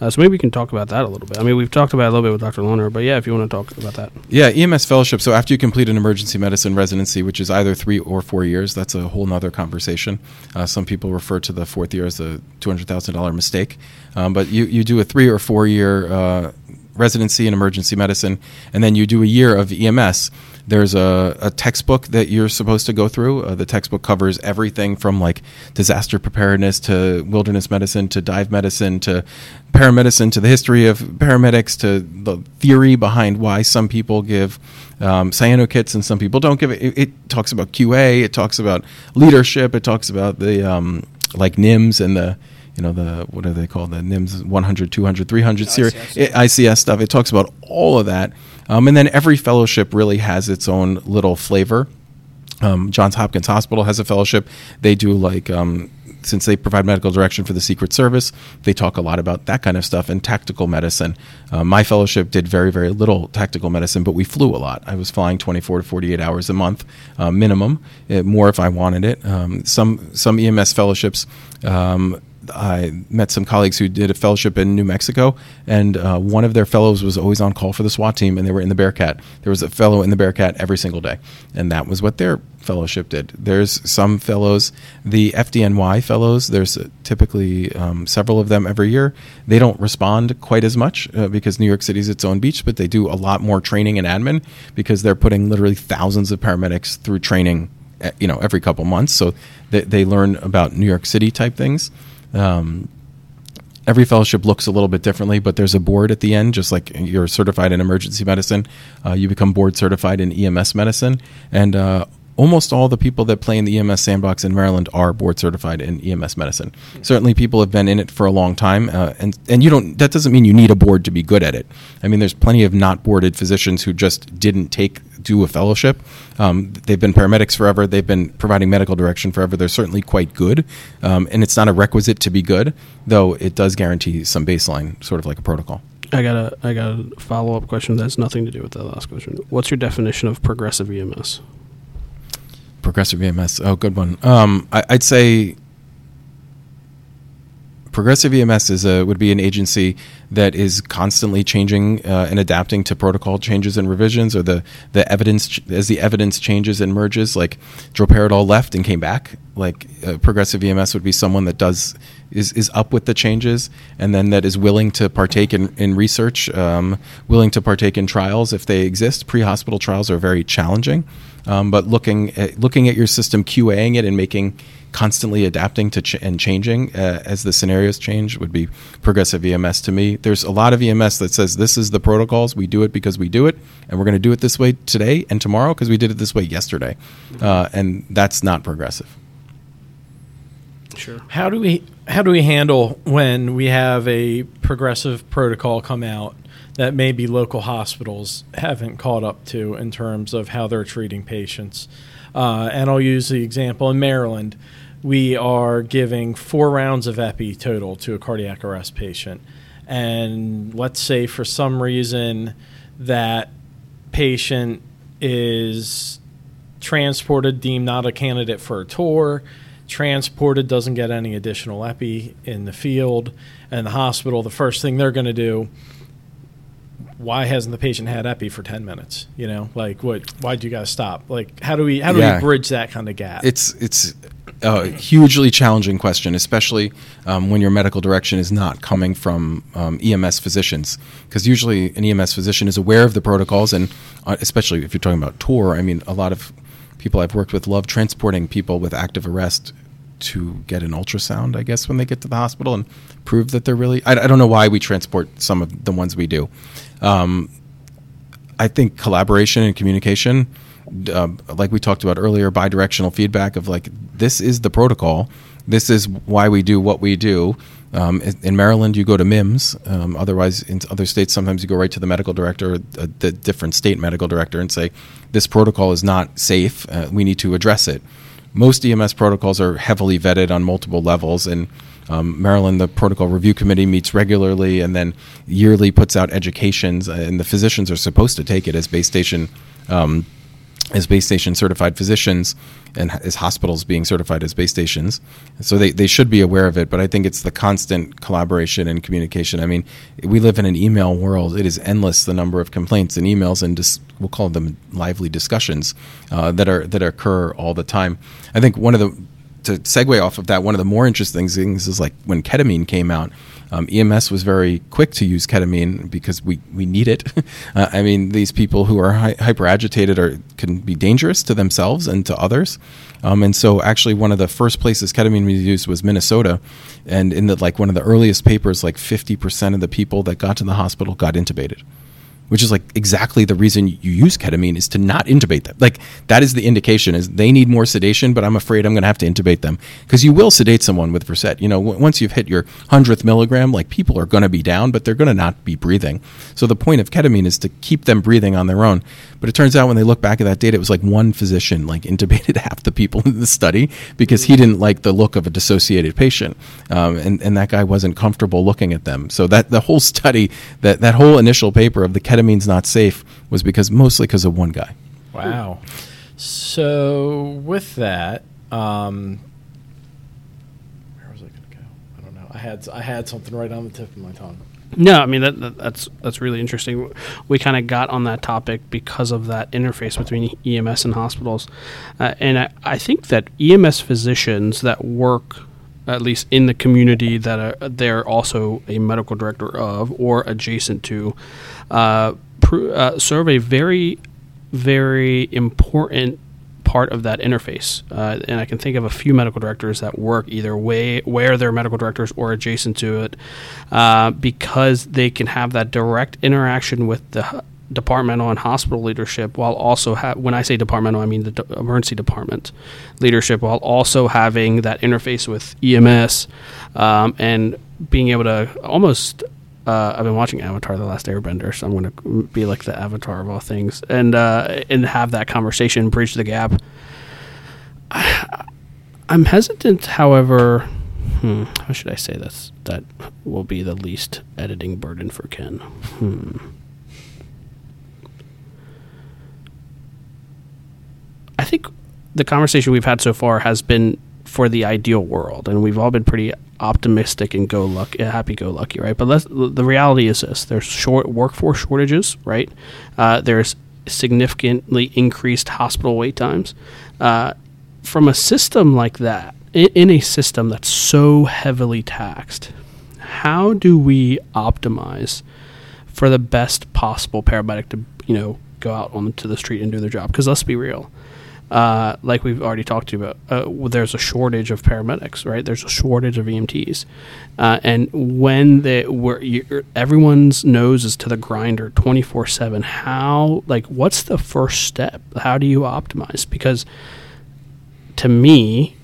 Uh, so maybe we can talk about that a little bit. I mean, we've talked about it a little bit with Dr. Lawner, but yeah, if you want to talk about that. Yeah, EMS fellowship. So after you complete an emergency medicine residency, which is either three or four years, that's a whole nother conversation. Uh, some people refer to the fourth year as the two hundred thousand dollar mistake, um, but you you do a three or four year uh, residency in emergency medicine, and then you do a year of EMS. There's a, a textbook that you're supposed to go through. Uh, the textbook covers everything from like disaster preparedness to wilderness medicine to dive medicine to paramedicine to the history of paramedics to the theory behind why some people give um, cyanokits and some people don't give it. it. It talks about QA. It talks about leadership. It talks about the um, like NIMS and the you know the what are they called the NIMS 100, 200, 300 series ICS. ICS stuff. It talks about all of that, um, and then every fellowship really has its own little flavor. Um, Johns Hopkins Hospital has a fellowship. They do like um, since they provide medical direction for the Secret Service, they talk a lot about that kind of stuff and tactical medicine. Uh, my fellowship did very very little tactical medicine, but we flew a lot. I was flying 24 to 48 hours a month uh, minimum, uh, more if I wanted it. Um, some some EMS fellowships. Um, I met some colleagues who did a fellowship in New Mexico, and uh, one of their fellows was always on call for the SWAT team, and they were in the Bearcat. There was a fellow in the Bearcat every single day, and that was what their fellowship did. There's some fellows, the FDNY fellows. There's typically um, several of them every year. They don't respond quite as much uh, because New York City is its own beach, but they do a lot more training and admin because they're putting literally thousands of paramedics through training uh, you know every couple months so they, they learn about new york city type things um, every fellowship looks a little bit differently but there's a board at the end just like you're certified in emergency medicine. Uh, you become board certified in ems medicine. And uh, almost all the people that play in the ems sandbox in maryland are board certified in ems medicine certainly people have been in it for a long time uh, and, and you don't that doesn't mean you need a board to be good at it i mean there's plenty of not boarded physicians who just didn't take do a fellowship. Um, they've been paramedics forever. They've been providing medical direction forever. They're certainly quite good, um, and it's not a requisite to be good, though it does guarantee some baseline, sort of like a protocol. I got a I got a follow up question that has nothing to do with that last question. What's your definition of progressive EMS? Progressive EMS. Oh, good one. Um, I, I'd say Progressive EMS is a, would be an agency that is constantly changing uh, and adapting to protocol changes and revisions, or the, the evidence ch- as the evidence changes and merges. Like droperidol left and came back. Like uh, Progressive EMS would be someone that does is, is up with the changes, and then that is willing to partake in, in research, um, willing to partake in trials if they exist. Pre hospital trials are very challenging, um, but looking at, looking at your system, QAing it, and making constantly adapting to ch- and changing uh, as the scenarios change would be progressive EMS to me. There's a lot of EMS that says this is the protocols. We do it because we do it, and we're going to do it this way today and tomorrow because we did it this way yesterday, uh, and that's not progressive. Sure. How do we how do we handle when we have a progressive protocol come out that maybe local hospitals haven't caught up to in terms of how they're treating patients? Uh, and I'll use the example in Maryland. We are giving four rounds of epi total to a cardiac arrest patient, and let's say for some reason that patient is transported, deemed not a candidate for a TOR transported, doesn't get any additional epi in the field, and the hospital, the first thing they're going to do, why hasn't the patient had epi for 10 minutes? You know, like what, why do you guys stop? Like, how do we, how do Yeah. we bridge that kind of gap? It's it's a hugely challenging question, especially um, when your medical direction is not coming from um, EMS physicians, because usually an EMS physician is aware of the protocols, and uh, especially if you're talking about TOR, I mean, a lot of people I've worked with love transporting people with active arrest to get an ultrasound, I guess, when they get to the hospital and prove that they're really. I, I don't know why we transport some of the ones we do. Um, I think collaboration and communication, uh, like we talked about earlier, bidirectional feedback of like this is the protocol, this is why we do what we do. Um, in, Maryland, you go to MIEMSS. Um, otherwise, in other states, sometimes you go right to the medical director, uh, the different state medical director, and say this protocol is not safe. Uh, we need to address it. Most EMS protocols are heavily vetted on multiple levels, and um, Maryland, the protocol review committee meets regularly and then yearly puts out educations, uh, and the physicians are supposed to take it as base station. Um, as base station certified physicians and as hospitals being certified as base stations. So they, they should be aware of it, but I think it's the constant collaboration and communication. I mean, we live in an email world. It is endless the number of complaints and emails and dis- we'll call them lively discussions uh, that are that occur all the time. I think one of the to segue off of that, one of the more interesting things is like when ketamine came out, um, EMS was very quick to use ketamine because we, we need it. (laughs) uh, I mean, these people who are hy- hyper agitated are can be dangerous to themselves and to others. Um, and so, actually, one of the first places ketamine was used was Minnesota, and in the like one of the earliest papers, like fifty percent of the people that got to the hospital got intubated which is like exactly the reason you use ketamine is to not intubate them. Like that is the indication is they need more sedation, but I'm afraid I'm going to have to intubate them because you will sedate someone with Versed. You know, w- once you've hit your hundredth milligram, like people are going to be down, but they're going to not be breathing. So the point of ketamine is to keep them breathing on their own. But it turns out when they look back at that data, it was like one physician like (laughs) intubated half the people in the study because he didn't like the look of a dissociated patient, um, and and that guy wasn't comfortable looking at them. So that the whole study, that that whole initial paper of the ketamine's not safe was because mostly because of one guy. Wow. So with that, um, where was I going to go? I don't know. I had I had something right on the tip of my tongue. No, I mean that, that that's that's really interesting. We kind of got on that topic because of that interface between EMS and hospitals, uh, and I, I think that EMS physicians that work at least in the community that are, they're also a medical director of or adjacent to, uh, pr- uh, serve a very very important part of that interface. Uh, and I can think of a few medical directors that work either way where they're medical directors or adjacent to it, uh, because they can have that direct interaction with the departmental and hospital leadership, while also ha- when I say departmental, I mean the de- emergency department leadership, while also having that interface with EMS um, and being able to almost uh, I've been watching Avatar: The Last Airbender, so I'm going to be like the Avatar of all things, and uh, and have that conversation, bridge the gap. (sighs) I'm hesitant, however. Hmm, how should I say this? That will be the least editing burden for Ken. Hmm. I think the conversation we've had so far has been for the ideal world, and we've all been pretty optimistic and go luck, happy go lucky, right? But the reality is this: there's short workforce shortages, right? Uh, there's significantly increased hospital wait times. Uh, from a system like that, in, in a system that's so heavily taxed, how do we optimize for the best possible paramedic to, you know, go out onto the street and do their job? Because let's be real uh, like we've already talked to you about, uh, there's a shortage of paramedics, right? There's a shortage of EMTs, uh, and when they where everyone's nose is to the grinder, twenty four seven. How like what's the first step? How do you optimize? Because to me,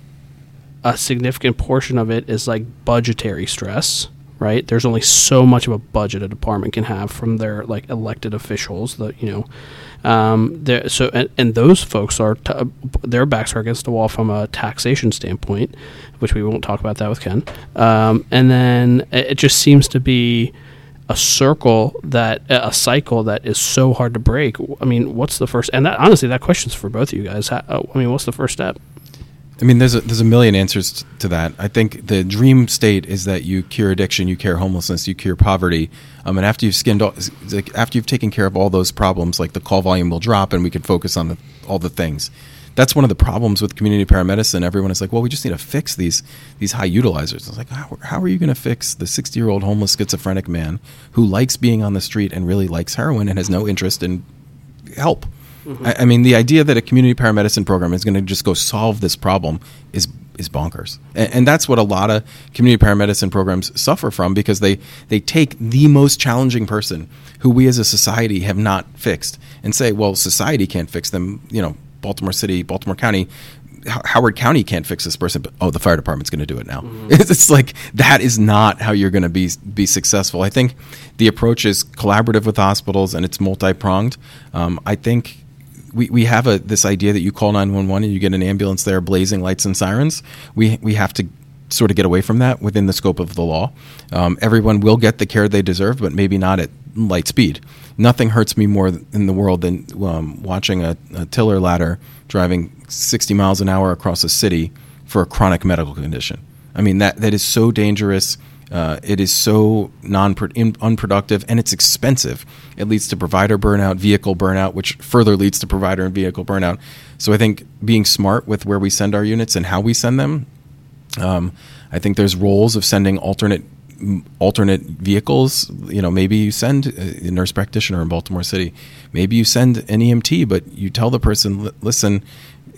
a significant portion of it is like budgetary stress right? There's only so much of a budget a department can have from their like elected officials. That you know, um, so and, and, those folks are t- their backs are against the wall from a taxation standpoint, which we won't talk about that with Ken. Um, and then it, just seems to be a circle that a cycle that is so hard to break. I mean, what's the first? And that honestly, that question's for both of you guys. How, I mean, what's the first step? I mean, there's a, there's a million answers to that. I think the dream state is that you cure addiction, you cure homelessness, you cure poverty, um, and after you've skinned, all, after you've taken care of all those problems, like the call volume will drop, and we can focus on the, all the things. That's one of the problems with community paramedicine. Everyone is like, "Well, we just need to fix these these high utilizers." It's like, how, how are you going to fix the 60 year old homeless schizophrenic man who likes being on the street and really likes heroin and has no interest in help? Mm-hmm. I, I, mean, the idea that a community paramedicine program is going to just go solve this problem is is bonkers, and, and, that's what a lot of community paramedicine programs suffer from because they they take the most challenging person who we as a society have not fixed and say, well, society can't fix them. You know, Baltimore City, Baltimore County. Howard County can't fix this person, but oh, the fire department's going to do it now. Mm-hmm. (laughs) It's like that is not how you're going to be be successful. I think the approach is collaborative with hospitals and it's multi pronged. Um, I think we, we have a this idea that you call 911 and you get an ambulance there blazing lights and sirens. We we have to sort of get away from that within the scope of the law. Um, everyone will get the care they deserve, but maybe not at light speed. Nothing hurts me more in the world than um, watching a, a tiller ladder driving 60 miles an hour across a city for a chronic medical condition. I mean that that is so dangerous. Uh, it is so non unproductive and it's expensive. It leads to provider burnout, vehicle burnout, which further leads to provider and vehicle burnout. So I think being smart with where we send our units and how we send them. Um, I think there's roles of sending alternate alternate vehicles. You know, maybe you send a nurse practitioner in Baltimore City. Maybe you send an EMT, but you tell the person, listen,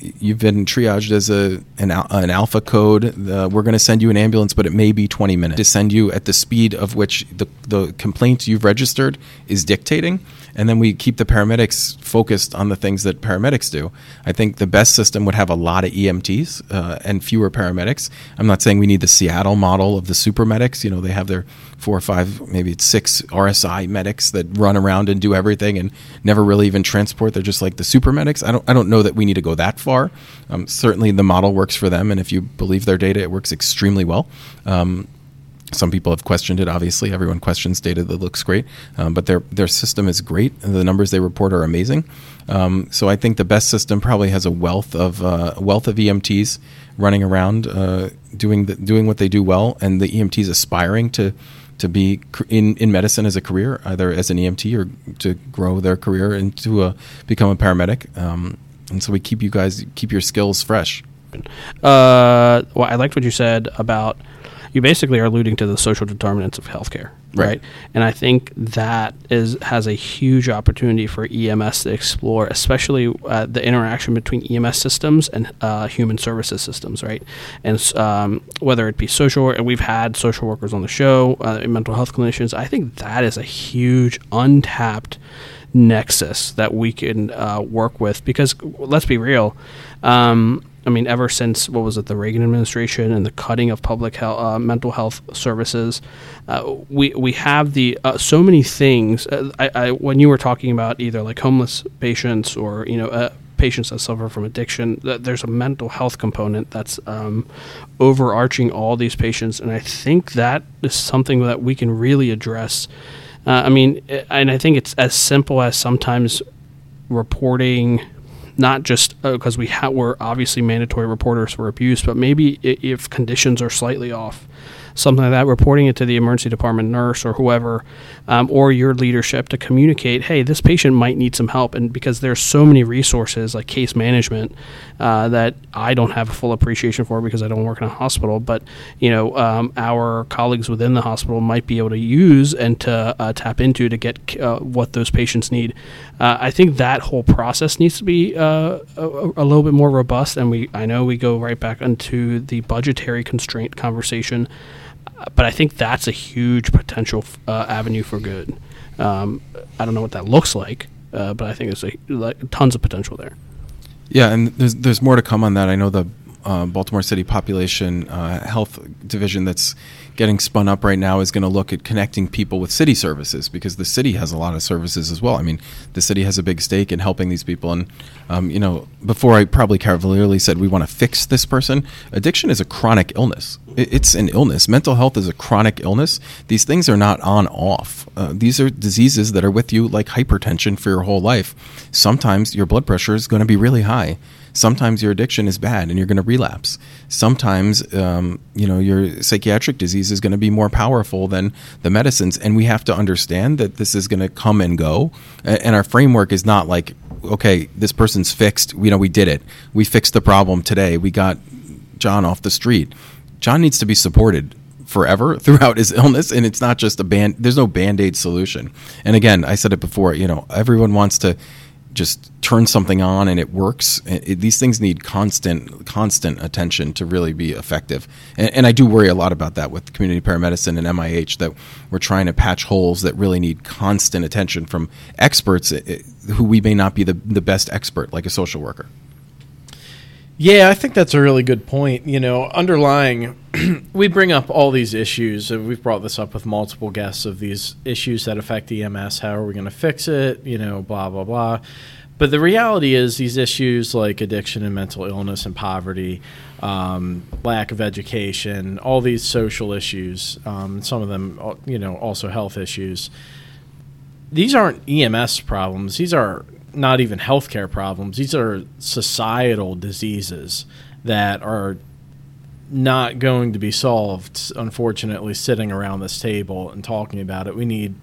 you've been triaged as a an, an alpha code. We're going to send you an ambulance, but it may be 20 minutes to send you at the speed of which the the complaint you've registered is dictating and then we keep the paramedics focused on the things that paramedics do. I think the best system would have a lot of EMTs uh, and fewer paramedics. I'm not saying we need the Seattle model of the super medics. You know, they have their four or five, maybe it's six RSI medics that run around and do everything and never really even transport. They're just like the super medics. I don't, I don't know that we need to go that far. Um, certainly, the model works for them, and if you believe their data, it works extremely well. Um, some people have questioned it. Obviously, everyone questions data that looks great, um, but their their system is great. The numbers they report are amazing. Um, so I think the best system probably has a wealth of uh, wealth of EMTs running around uh, doing the, doing what they do well, and the EMTs aspiring to to be in, in medicine as a career, either as an EMT or to grow their career into a become a paramedic. Um, and so we keep you guys keep your skills fresh. Uh, well, I liked what you said about you basically are alluding to the social determinants of healthcare, right? right? And I think that is has a huge opportunity for EMS to explore, especially uh, the interaction between EMS systems and uh, human services systems, right? And um, whether it be social, and we've had social workers on the show, uh, mental health clinicians. I think that is a huge untapped nexus that we can uh, work with because let's be real. Um, I mean, ever since what was it, the Reagan administration and the cutting of public health, uh, mental health services, uh, we we have the uh, so many things. Uh, I, I, when you were talking about either like homeless patients or you know uh, patients that suffer from addiction, there's a mental health component that's um, overarching all these patients, and I think that is something that we can really address. Uh, I mean, and I think it's as simple as sometimes reporting not just because uh, we ha- we're obviously mandatory reporters for abuse, but maybe if conditions are slightly off, something like that, reporting it to the emergency department nurse or whoever, um, or your leadership to communicate, hey, this patient might need some help, and because there's so many resources like case management uh, that I don't have a full appreciation for because I don't work in a hospital, but you know, um, our colleagues within the hospital might be able to use and to uh, tap into to get uh, what those patients need. Uh, I think that whole process needs to be uh, a, a little bit more robust, and we I know we go right back into the budgetary constraint conversation, but I think that's a huge potential uh, avenue for good. Um, I don't know what that looks like, uh, but I think there's a, like, tons of potential there. Yeah, and there's there's more to come on that. I know the uh, Baltimore City Population uh, Health Division that's getting spun up right now is going to look at connecting people with city services because the city has a lot of services as well. I mean, the city has a big stake in helping these people. And, um, you know, before I probably cavalierly said we want to fix this person, addiction is a chronic illness. It's an illness. Mental health is a chronic illness. These things are not on off. Uh, these are diseases that are with you like hypertension for your whole life. Sometimes your blood pressure is going to be really high. Sometimes your addiction is bad and you're going to relapse. Sometimes, um, you know, your psychiatric disease is going to be more powerful than the medicines. And we have to understand that this is going to come and go. And our framework is not like, okay, this person's fixed. You know, we did it. We fixed the problem today. We got John off the street. John needs to be supported forever (laughs) throughout his illness and it's not just a band there's no band-aid solution and again i said it before you know everyone wants to just turn something on and it works. It, these things need constant, constant attention to really be effective. And, and, I do worry a lot about that with community paramedicine and MIH that we're trying to patch holes that really need constant attention from experts eh, eh, who we may not be the, the best expert, like a social worker. Yeah, I think that's a really good point. You know, underlying, (clears throat) we bring up all these issues, and we've brought this up with multiple guests of these issues that affect EMS. How are we going to fix it? You know, blah, blah, blah. But the reality is, these issues like addiction and mental illness and poverty, um, lack of education, all these social issues, um, some of them, uh, you know, also health issues, these aren't EMS problems. These are not even healthcare problems. These are societal diseases that are not going to be solved, unfortunately, sitting around this table and talking about it. We need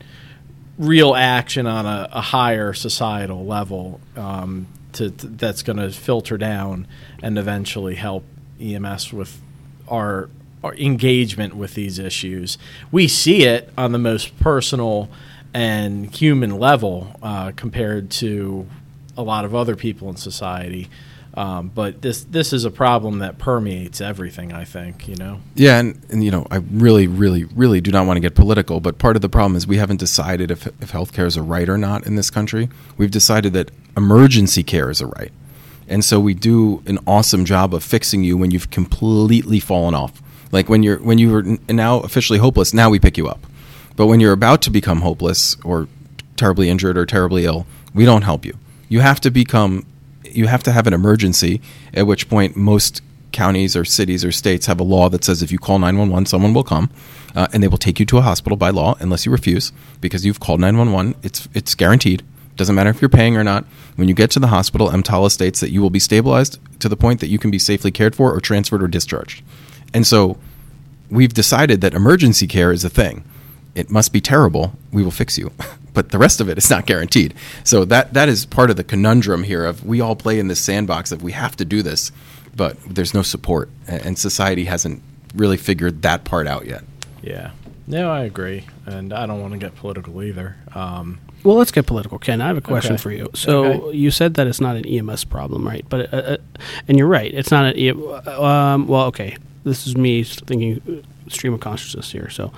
real action on a, a higher societal level um, to, to, that's going to filter down and eventually help EMS with our, our engagement with these issues. We see it on the most personal and human level uh, compared to a lot of other people in society. Um, but this this is a problem that permeates everything. I think you know. Yeah, and, and you know, I really, really, really do not want to get political, but part of the problem is we haven't decided if if healthcare is a right or not in this country. We've decided that emergency care is a right, and so we do an awesome job of fixing you when you've completely fallen off. Like when you're when you are now officially hopeless, now we pick you up. But when you're about to become hopeless or terribly injured or terribly ill, we don't help you. You have to become you have to have an emergency at which point most counties or cities or states have a law that says if you call 911 someone will come uh, and they will take you to a hospital by law unless you refuse because you've called 911 it's it's guaranteed. Doesn't matter if you're paying or not. When you get to the hospital EMTALA states that you will be stabilized to the point that you can be safely cared for or transferred or discharged. And so we've decided that emergency care is a thing it must be terrible. We will fix you. (laughs) but the rest of it is not guaranteed. So that that is part of the conundrum here of we all play in this sandbox of we have to do this, but there's no support, and society hasn't really figured that part out yet. Yeah. No, I agree, and I don't want to get political either. Um, well, let's get political, Ken. I have a question Okay. for you. So Okay. you said that it's not an EMS problem, right? But uh, uh, and you're right. It's not an. E- um, well, okay. This is me thinking uh, stream of consciousness here. So,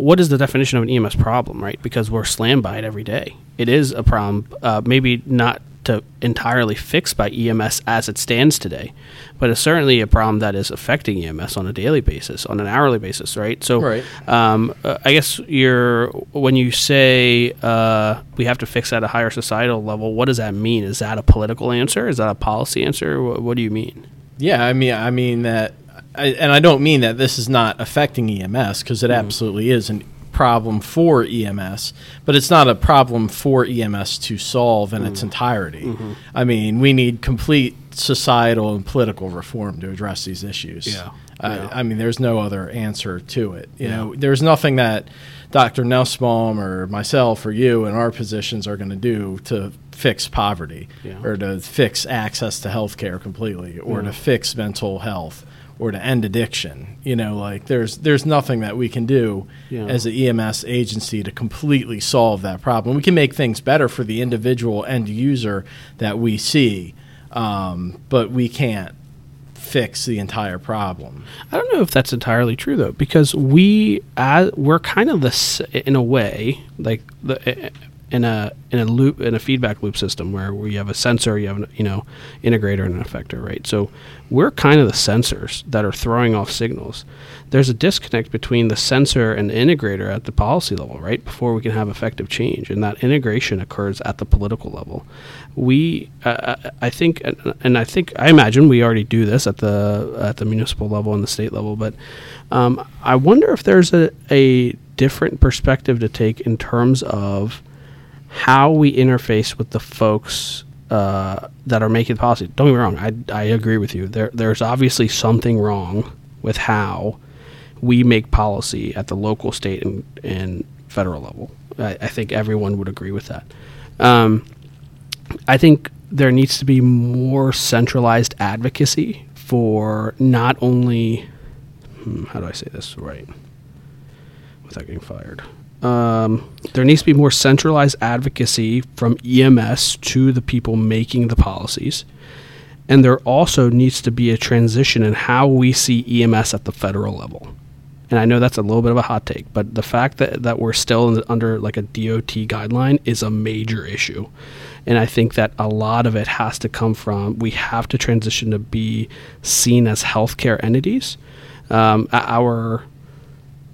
what is the definition of an EMS problem, right? Because we're slammed by it every day. It is a problem, uh, maybe not to entirely fixed by EMS as it stands today, but it's certainly a problem that is affecting EMS on a daily basis, on an hourly basis, right? So, Right. um, uh, I guess you're when you say uh, we have to fix at a higher societal level. What does that mean? Is that a political answer? Is that a policy answer? What, what do you mean? Yeah, I mean, I mean that, I, and I don't mean that this is not affecting EMS because it absolutely is a problem for EMS, but it's not a problem for EMS to solve in its entirety. I mean, we need complete societal and political reform to address these issues. Yeah. Uh, I mean, there's no other answer to it. You know, there's nothing that Dr. Nusbaum or myself or you in our positions are going to do to fix poverty Yeah. or to fix access to health care completely or to fix mental health or to end addiction. You know, like there's there's nothing that we can do Yeah. as an EMS agency to completely solve that problem. We can make things better for the individual end user that we see, um, but we can't fix the entire problem. I don't know if that's entirely true though, because we as we're kind of the in a way like the in a in a loop in a feedback loop system where, where you have a sensor, you have an you know integrator and an effector, right? So we're kind of the sensors that are throwing off signals. There's a disconnect between the sensor and the integrator at the policy level, right? Before we can have effective change, and that integration occurs at the political level. We, uh, I think, and I think, I imagine we already do this at the at the municipal level and the state level, but um, I wonder if there's a, a different perspective to take in terms of how we interface with the folks uh, that are making policy. Don't get me wrong, I, I agree with you. There, there's obviously something wrong with how we make policy at the local, state, and, and federal level. I, I think everyone would agree with that. Um, I think there needs to be more centralized advocacy for not only, hmm, how do I say this right without getting fired? Um, there needs to be more centralized advocacy from EMS to the people making the policies. And there also needs to be a transition in how we see EMS at the federal level. And I know that's a little bit of a hot take, but the fact that, that we're still the, under like a DOT guideline is a major issue. And I think that a lot of it has to come from we have to transition to be seen as healthcare entities. Um, our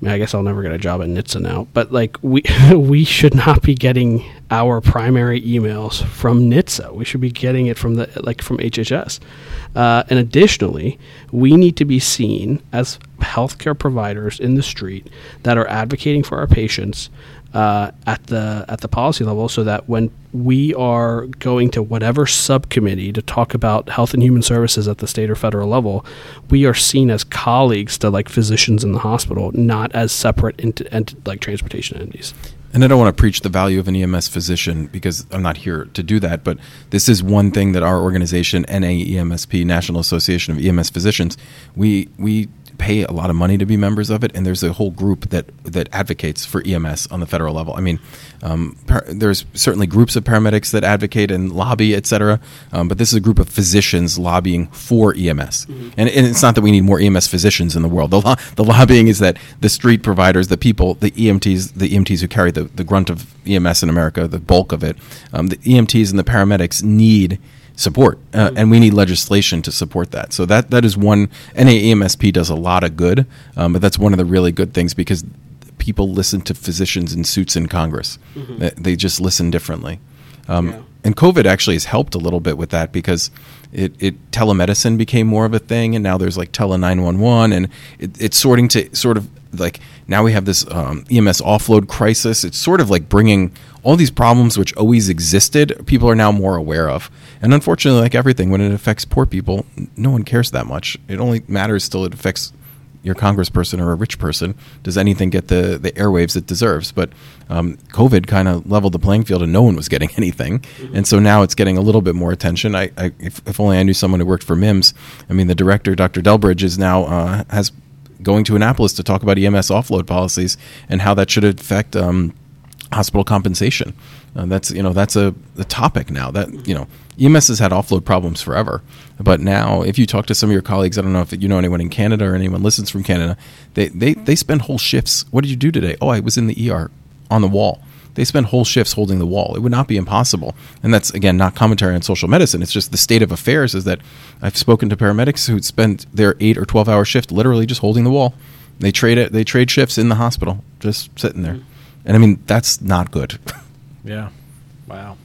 I, guess I'll never get a job at NHTSA now, but like we (laughs) we should not be getting our primary emails from NHTSA. We should be getting it from the like from HHS. Uh, and additionally, we need to be seen as healthcare providers in the street that are advocating for our patients uh, at the at the policy level, so that when we are going to whatever subcommittee to talk about health and human services at the state or federal level, we are seen as colleagues to like physicians in the hospital, not as separate ent- ent- like transportation entities. And I don't want to preach the value of an EMS physician because I'm not here to do that. But this is one thing that our organization, NAEMSP, National Association of EMS Physicians, we we pay a lot of money to be members of it, and there's a whole group that that advocates for EMS on the federal level. I mean, um, par- there's certainly groups of paramedics that advocate and lobby, et cetera, um, but this is a group of physicians lobbying for EMS. And, and it's not that we need more EMS physicians in the world. The, lo- the lobbying is that the street providers, the people, the EMTs, the EMTs who carry the, the grunt of EMS in America, the bulk of it, um, the EMTs and the paramedics need support, uh, and we need legislation to support that. So that that is one. NAEMSP does a lot of good, um, but that's one of the really good things because people listen to physicians in suits in Congress. They, they just listen differently. Um, Yeah. And COVID actually has helped a little bit with that because it, it telemedicine became more of a thing, and now there's like tele nine one one, and it, it's sorting to sort of like now we have this um, EMS offload crisis. It's sort of like bringing all these problems which always existed. People are now more aware of, and unfortunately, like everything, when it affects poor people, no one cares that much. It only matters till it affects your congressperson or a rich person does anything get the, the airwaves it deserves. But um, COVID kind of leveled the playing field and no one was getting (laughs) anything. And so now it's getting a little bit more attention. I, I if, if only I knew someone who worked for MIEMSS. I mean, the director, Dr. Delbridge, is now uh, has going to Annapolis to talk about EMS offload policies and how that should affect um, hospital compensation. Uh, that's you know that's a, a topic now that you know EMS has had offload problems forever, but now if you talk to some of your colleagues, I don't know if you know anyone in Canada or anyone listens from Canada, they they they spend whole shifts. What did you do today? Oh, I was in the ER on the wall. They spend whole shifts holding the wall. It would not be impossible. And that's again not commentary on social medicine. It's just the state of affairs is that I've spoken to paramedics who spend their eight or twelve hour shift literally just holding the wall. They trade it. They trade shifts in the hospital, just sitting there. And I mean that's not good. (laughs) Yeah. Wow.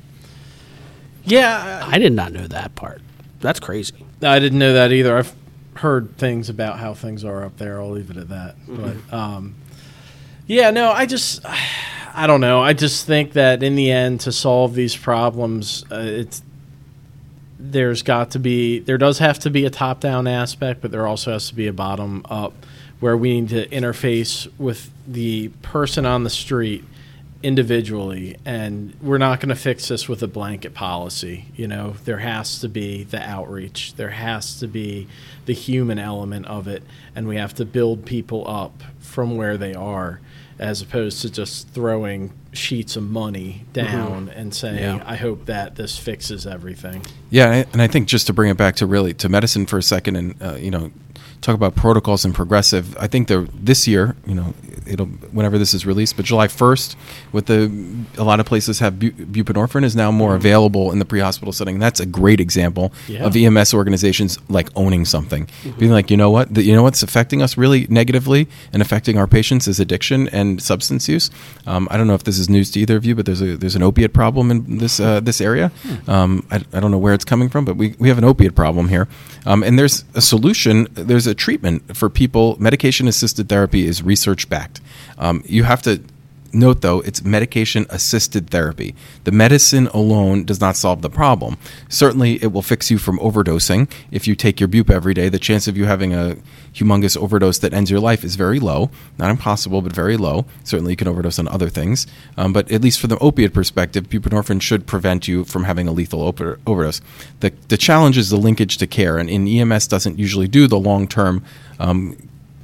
Yeah, I did not know that part. That's crazy. I, I didn't know that either. I've heard things about how things are up there. I'll leave it at that. But um, yeah, no, I just I don't know. I just think that in the end, to solve these problems, uh, it's there's got to be there does have to be a top down aspect, but there also has to be a bottom up where we need to interface with the person on the street individually. And we're not going to fix this with a blanket policy you know? There has to be the outreach. There has to be the human element of it. And we have to build people up from where they are as opposed to just throwing sheets of money down and saying Yeah. i hope that this fixes everything Yeah, and I- and I think just to bring it back to really to medicine for a second, and uh, you know, talk about protocols and progressive. I think the this year, you know, it'll whenever this is released, but July first, with the a lot of places have bu- buprenorphine is now more available in the pre-hospital setting. That's a great example Yeah. of EMS organizations like owning something, being like, you know what, the, you know what's affecting us really negatively and affecting our patients is addiction and substance use. Um, I don't know if this is news to either of you, but there's a there's an opiate problem in this uh, this area. Um, I, I don't know where it's coming from, but we, we have an opiate problem here. Um, and there's a solution. There's a treatment for people. Medication assisted therapy is research backed. Um, you have to Note though, it's medication assisted therapy. The medicine alone does not solve the problem. Certainly, it will fix you from overdosing. If you take your bupe every day, the chance of you having a humongous overdose that ends your life is very low. Not impossible, but very low. Certainly, you can overdose on other things. Um, but at least for the opiate perspective, buprenorphine should prevent you from having a lethal overdose. The, the challenge is the linkage to care, and in EMS doesn't usually do the long term um,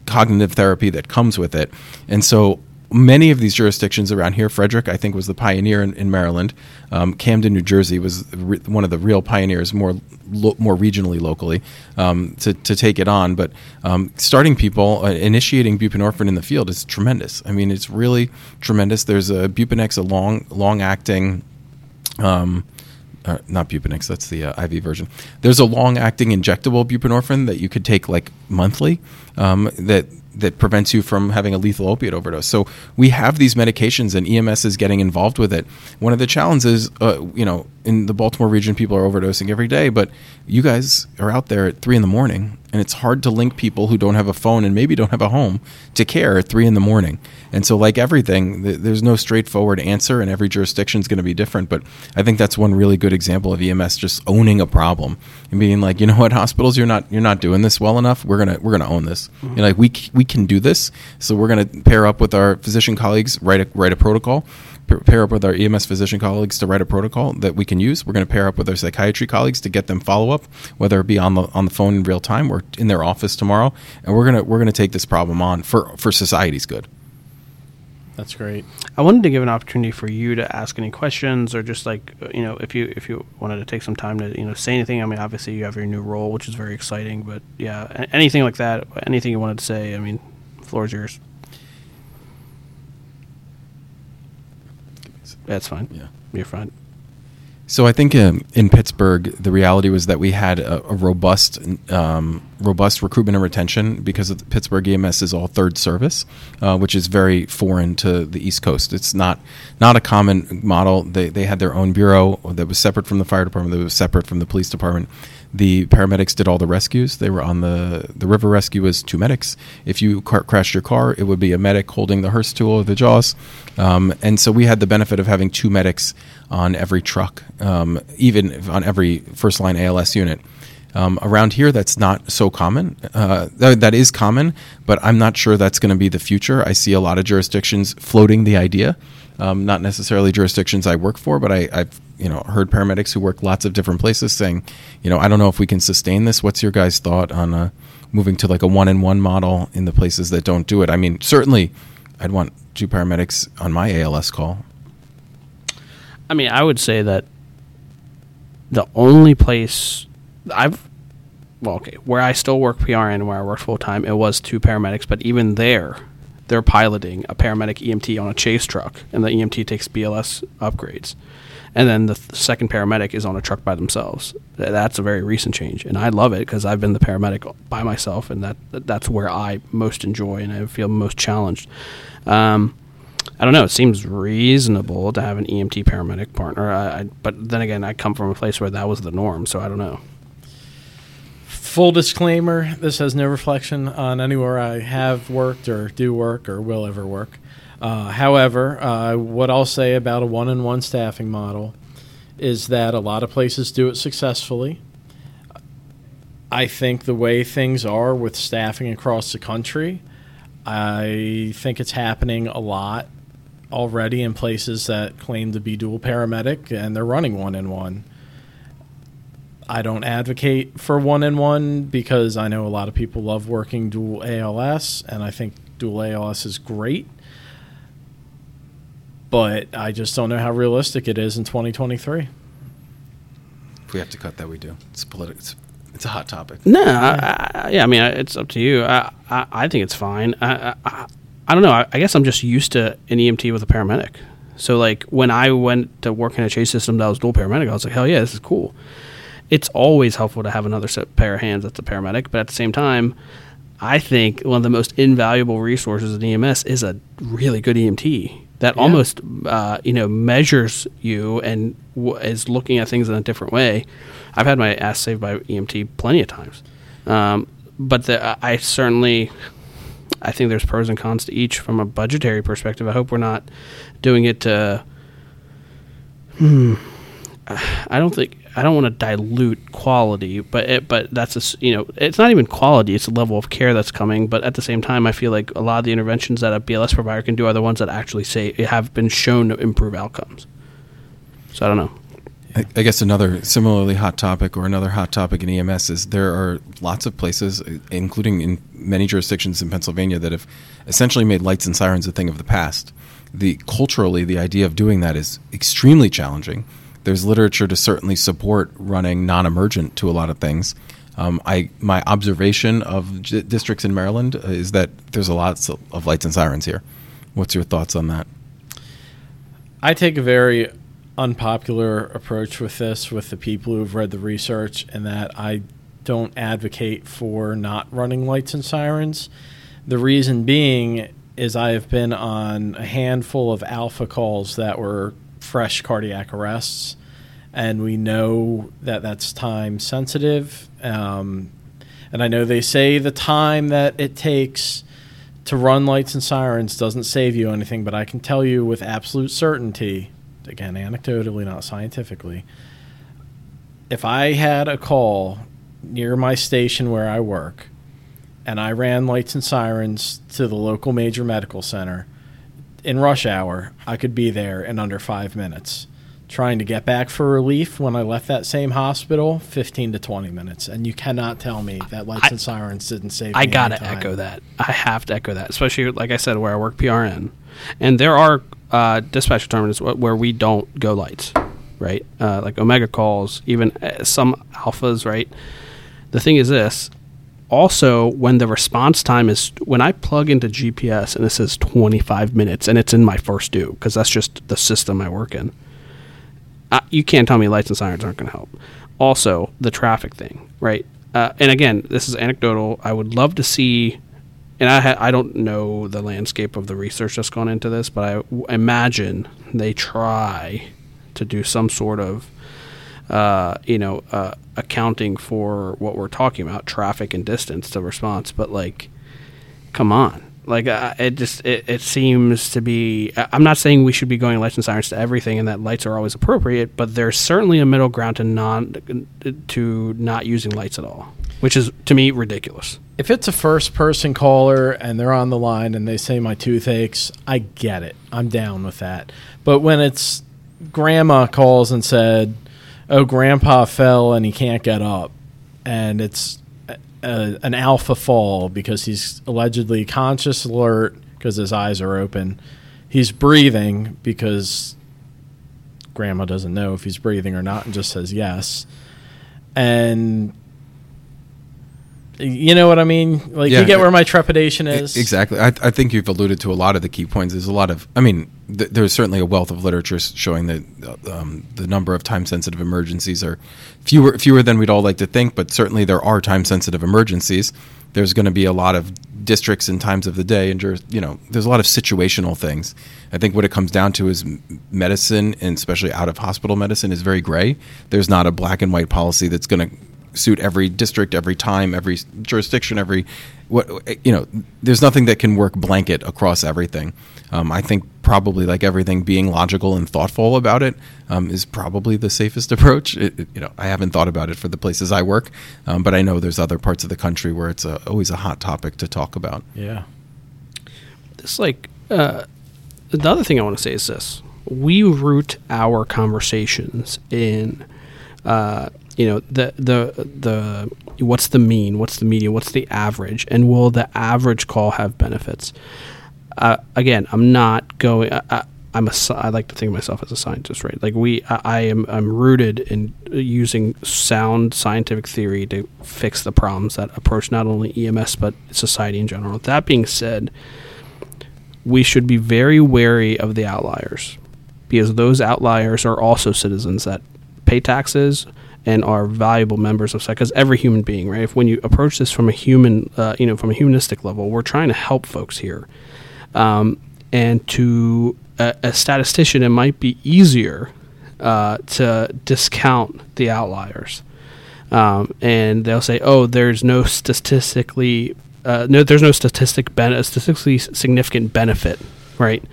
cognitive therapy that comes with it. And so many of these jurisdictions around here, Frederick, I think, was the pioneer in, in Maryland. Um, Camden, New Jersey, was re- one of the real pioneers, more lo- more regionally, locally, um, to, to take it on. But um, starting people, uh, initiating buprenorphine in the field is tremendous. I mean, it's really tremendous. There's a Buprenex, a long long acting. Um, uh, not Buprenex, that's the uh, IV version. There's a long-acting injectable buprenorphine that you could take like monthly um, that that prevents you from having a lethal opiate overdose. So we have these medications, and EMS is getting involved with it. One of the challenges, uh, you know, in the Baltimore region, people are overdosing every day, but you guys are out there at three in the morning, and it's hard to link people who don't have a phone and maybe don't have a home to care at three in the morning. And so, like everything, th- there's no straightforward answer, and every jurisdiction is going to be different. But I think that's one really good example of EMS just owning a problem and being like, you know what, hospitals, you're not you're not doing this well enough. We're gonna we're gonna own this. Mm-hmm. You're like we c- we can do this, so we're gonna pair up with our physician colleagues, write a write a protocol. Pa- Pair up with our EMS physician colleagues to write a protocol that we can use. We're going to pair up with our psychiatry colleagues to get them follow up, whether it be on the on the phone in real time or in their office tomorrow. And we're gonna we're gonna take this problem on for for society's good. That's great. I wanted to give an opportunity for you to ask any questions, or just like uh, you know, if you if you wanted to take some time to you know say anything. I mean, obviously you have your new role, which is very exciting. But yeah, anything like that, anything you wanted to say. I mean, floor is yours. That's fine. Yeah. You're fine. So I think um, in Pittsburgh, the reality was that we had a, a robust, um, robust recruitment and retention because of the Pittsburgh EMS is all third service, uh, which is very foreign to the East Coast. It's not not a common model. They they had their own bureau that was separate from the fire department, that was separate from the police department. The paramedics did all the rescues. They were on the the river rescue was two medics. If you car- crashed your car, it would be a medic holding the Hurst tool or the jaws. Um, and so we had the benefit of having two medics on every truck, um, even on every first line ALS unit. Um, around here, that's not so common. Uh, th- that is common, but I'm not sure that's going to be the future. I see a lot of jurisdictions floating the idea. Um, not necessarily jurisdictions I work for, but I, I've you know heard paramedics who work lots of different places saying, you know, I don't know if we can sustain this. What's your guys' thought on uh, moving to like a one-in-one model in the places that don't do it? I mean, certainly, I'd want two paramedics on my ALS call. I mean, I would say that the only place I've well, okay, where I still work PRN and where I worked full time, it was two paramedics, but even there, they're piloting a paramedic EMT on a chase truck, and the EMT takes BLS upgrades, and then the th- second paramedic is on a truck by themselves. Th- That's a very recent change, and I love it because I've been the paramedic by myself, and that that's where I most enjoy and I feel most challenged. Um, I don't know. It seems reasonable to have an EMT paramedic partner, I, I, but then again, I come from a place where that was the norm, so I don't know. Full disclaimer: This has no reflection on anywhere I have worked or do work or will ever work. Uh, however, uh, what I'll say about a one-on-one staffing model is that a lot of places do it successfully. I think the way things are with staffing across the country, I think it's happening a lot already in places that claim to be dual paramedic and they're running one in one. I don't advocate for one in one because I know a lot of people love working dual ALS and I think dual ALS is great. But I just don't know how realistic it is in 2023. If we have to cut that, we do. It's political. It's, it's a hot topic. No, I, I, yeah, I mean, it's up to you. I, I, I think it's fine. I, I- I, I don't know. I, I guess I'm just used to an EMT with a paramedic. So, like, when I went to work in a chase system that was dual paramedic, I was like, hell yeah, this is cool. It's always helpful to have another set pair of hands that's a paramedic, but at the same time, I think one of the most invaluable resources in EMS is a really good EMT that almost, uh, you know, measures you and w- is looking at things in a different way. I've had my ass saved by EMT plenty of times, um, but the, I certainly, I think there's pros and cons to each from a budgetary perspective. I hope we're not doing it to. Hmm. (sighs) I don't think I don't want to dilute quality, but it, but that's a you know it's not even quality; it's the level of care that's coming. But at the same time, I feel like a lot of the interventions that a BLS provider can do are the ones that actually say have been shown to improve outcomes. So I don't know. I, I guess another similarly hot topic or another hot topic in EMS is there are lots of places, including in many jurisdictions in Pennsylvania, that have essentially made lights and sirens a thing of the past. The culturally, the idea of doing that is extremely challenging. There's literature to certainly support running non-emergent to a lot of things. Um, I my observation of j- districts in Maryland is that there's a lot of lights and sirens here. What's your thoughts on that? I take a very unpopular approach with this with the people who've read the research, and that I don't advocate for not running lights and sirens. The reason being is I have been on a handful of alpha calls that were fresh cardiac arrests, and we know that that's time sensitive. Um, and I know they say the time that it takes to run lights and sirens doesn't save you anything, but I can tell you with absolute certainty, again, anecdotally, not scientifically, if I had a call near my station where I work and I ran lights and sirens to the local major medical center in rush hour, I could be there in under five minutes. Trying to get back for relief when I left that same hospital, 15 to 20 minutes. And you cannot tell me that lights I- and sirens didn't save I gotta time. echo that. I have to echo that, especially like I said, where I work PRN, and there are uh, dispatch terminals where we don't go lights, right? Uh, like Omega calls, even uh, some alphas, right? The thing is this. Also, when the response time is when I plug into GPS and it says 25 minutes and it's in my first due because that's just the system I work in. Uh, you can't tell me lights and sirens aren't going to help. Also, the traffic thing, right? Uh, and again, this is anecdotal. I would love to see, and I ha- I don't know the landscape of the research that's gone into this, but I w- imagine they try to do some sort of, uh, you know, uh, accounting for what we're talking about, traffic and distance to response. But like, come on like uh, it just it, it seems to be i'm not saying we should be going lights and sirens to everything and that lights are always appropriate but there's certainly a middle ground to non to not using lights at all which is to me ridiculous If it's a first person caller and they're on the line and they say my tooth aches, I get it. I'm down with that. But when it's grandma calls and said, "Oh, grandpa fell and he can't get up," and it's a, an alpha fall because he's allegedly conscious, alert because his eyes are open. He's breathing because grandma doesn't know if he's breathing or not and just says yes. And you know what I mean? Like Yeah. you get where my trepidation is. Exactly. I, I think you've alluded to a lot of the key points. There's a lot of, I mean, th- there's certainly a wealth of literature showing that uh, um, the number of time-sensitive emergencies are fewer fewer than we'd all like to think, but certainly there are time-sensitive emergencies. There's going to be a lot of districts and times of the day, and you know, there's a lot of situational things. I think what it comes down to is medicine, and especially out-of-hospital medicine, is very gray. There's not a black and white policy that's going to suit every district, every time, every jurisdiction, every what you know. There's nothing that can work blanket across everything. Um, I think probably like everything, being logical and thoughtful about it um, is probably the safest (laughs) approach. It, it, you know, I haven't thought about it for the places I work, um, but I know there's other parts of the country where it's a, always a hot topic to talk about. Yeah. It's like uh, the other thing I want to say is this: we root our conversations in, uh, you know, the the the what's the mean, what's the median, what's the average, and will the average call have benefits? Uh, again, I'm not going. I, I'm a. I like to think of myself as a scientist, right? Like we, I, I am. I'm rooted in using sound scientific theory to fix the problems that approach not only EMS but society in general. That being said, we should be very wary of the outliers because those outliers are also citizens that pay taxes and are valuable members of society. Because every human being, right? If when you approach this from a human, uh, you know, from a humanistic level, we're trying to help folks here. Um, and to a, a, statistician, it might be easier uh, to discount the outliers. Um, and they'll say, "Oh, there's no statistically, uh, no, there's no statistic ben- statistically significant benefit, right?"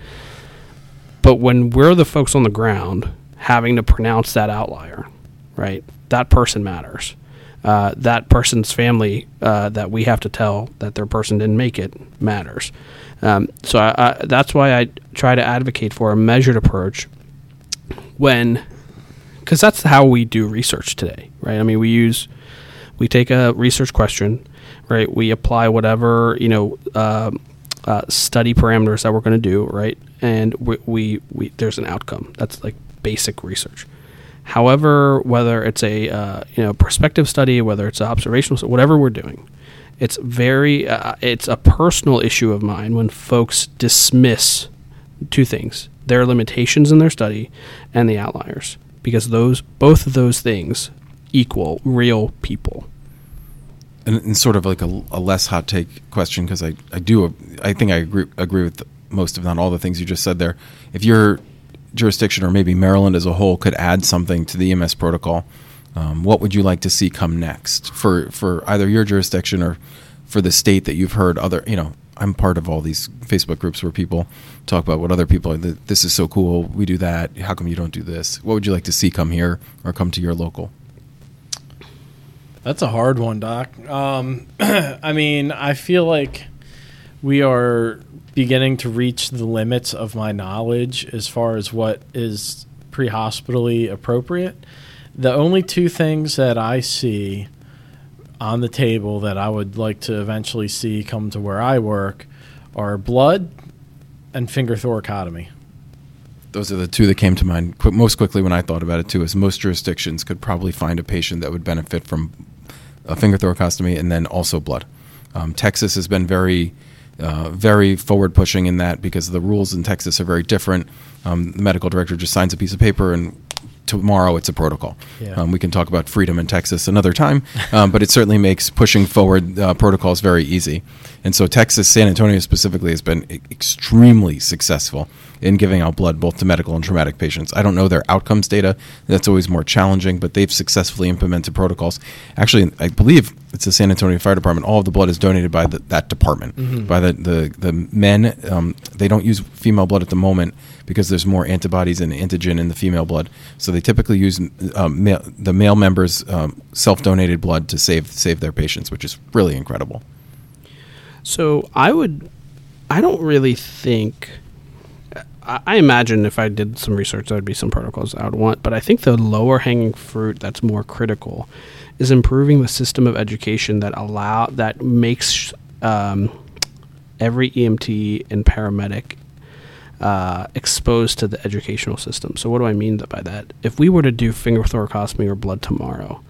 But when we're the folks on the ground having to pronounce that outlier, right? That person matters. Uh, that person's family uh, that we have to tell that their person didn't make it matters. Um, so I, I, that's why I try to advocate for a measured approach when, because that's how we do research today, right? I mean, we use, we take a research question, right? We apply whatever you know uh, uh study parameters that we're going to do, right? And we, we, we there's an outcome. That's like basic research. However, whether it's a uh, you know prospective study, whether it's an observational, study, whatever we're doing, it's very uh, it's a personal issue of mine when folks dismiss two things: their limitations in their study and the outliers, because those both of those things equal real people. And, and sort of like a, a, less hot take question because I, I do I think I agree agree with most of not all the things you just said there. If your jurisdiction or maybe Maryland as a whole could add something to the EMS protocol um, what would you like to see come next for for either your jurisdiction or for the state that you've heard other you know I'm part of all these Facebook groups where people talk about what other people are. This is so cool. We do that. How come you don't do this? What would you like to see come here or come to your local? That's a hard one, Doc. Um, (clears throat) I mean, I feel like we are beginning to reach the limits of my knowledge as far as what is pre hospitally appropriate. The only two things that I see on the table that I would like to eventually see come to where I work are blood and finger thoracotomy. Those are the two that came to mind most quickly when I thought about it too. Is most jurisdictions could probably find a patient that would benefit from a finger thoracostomy and then also blood. Um, Texas has been very, uh, very forward pushing in that because the rules in Texas are very different. Um, the medical director just signs a piece of paper and tomorrow it's a protocol. Yeah. Um, we can talk about freedom in Texas another time, (laughs) um, but it certainly makes pushing forward uh, protocols very easy. And so Texas, San Antonio specifically, has been extremely successful in giving out blood both to medical and traumatic patients. I don't know their outcomes data; that's always more challenging. But they've successfully implemented protocols. Actually, I believe it's the San Antonio Fire Department. All of the blood is donated by the, that department, mm-hmm. by the the, the men. Um, they don't use female blood at the moment because there's more antibodies and antigen in the female blood. So they typically use um, male, the male members' um, self-donated blood to save save their patients, which is really incredible. So I would, I don't really think. I, imagine if I did some research, there would be some protocols I would want. But I think the lower hanging fruit that's more critical is improving the system of education that allow that makes um, every EMT and paramedic uh, exposed to the educational system. So, what do I mean by that? If we were to do finger thoracostomy or blood tomorrow,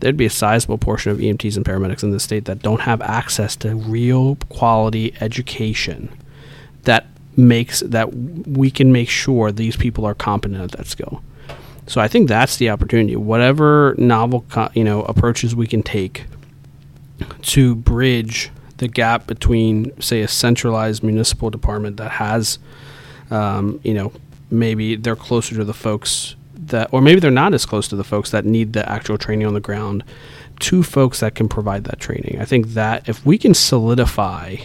there'd be a sizable portion of EMTs and paramedics in the state that don't have access to real quality education that makes that we can make sure these people are competent at that skill. So I think that's the opportunity. Whatever novel, you know, approaches we can take to bridge the gap between, say, a centralized municipal department that has, um, you know, maybe they're closer to the folks that, or maybe they're not as close to the folks that need the actual training on the ground, to folks that can provide that training. I think that if we can solidify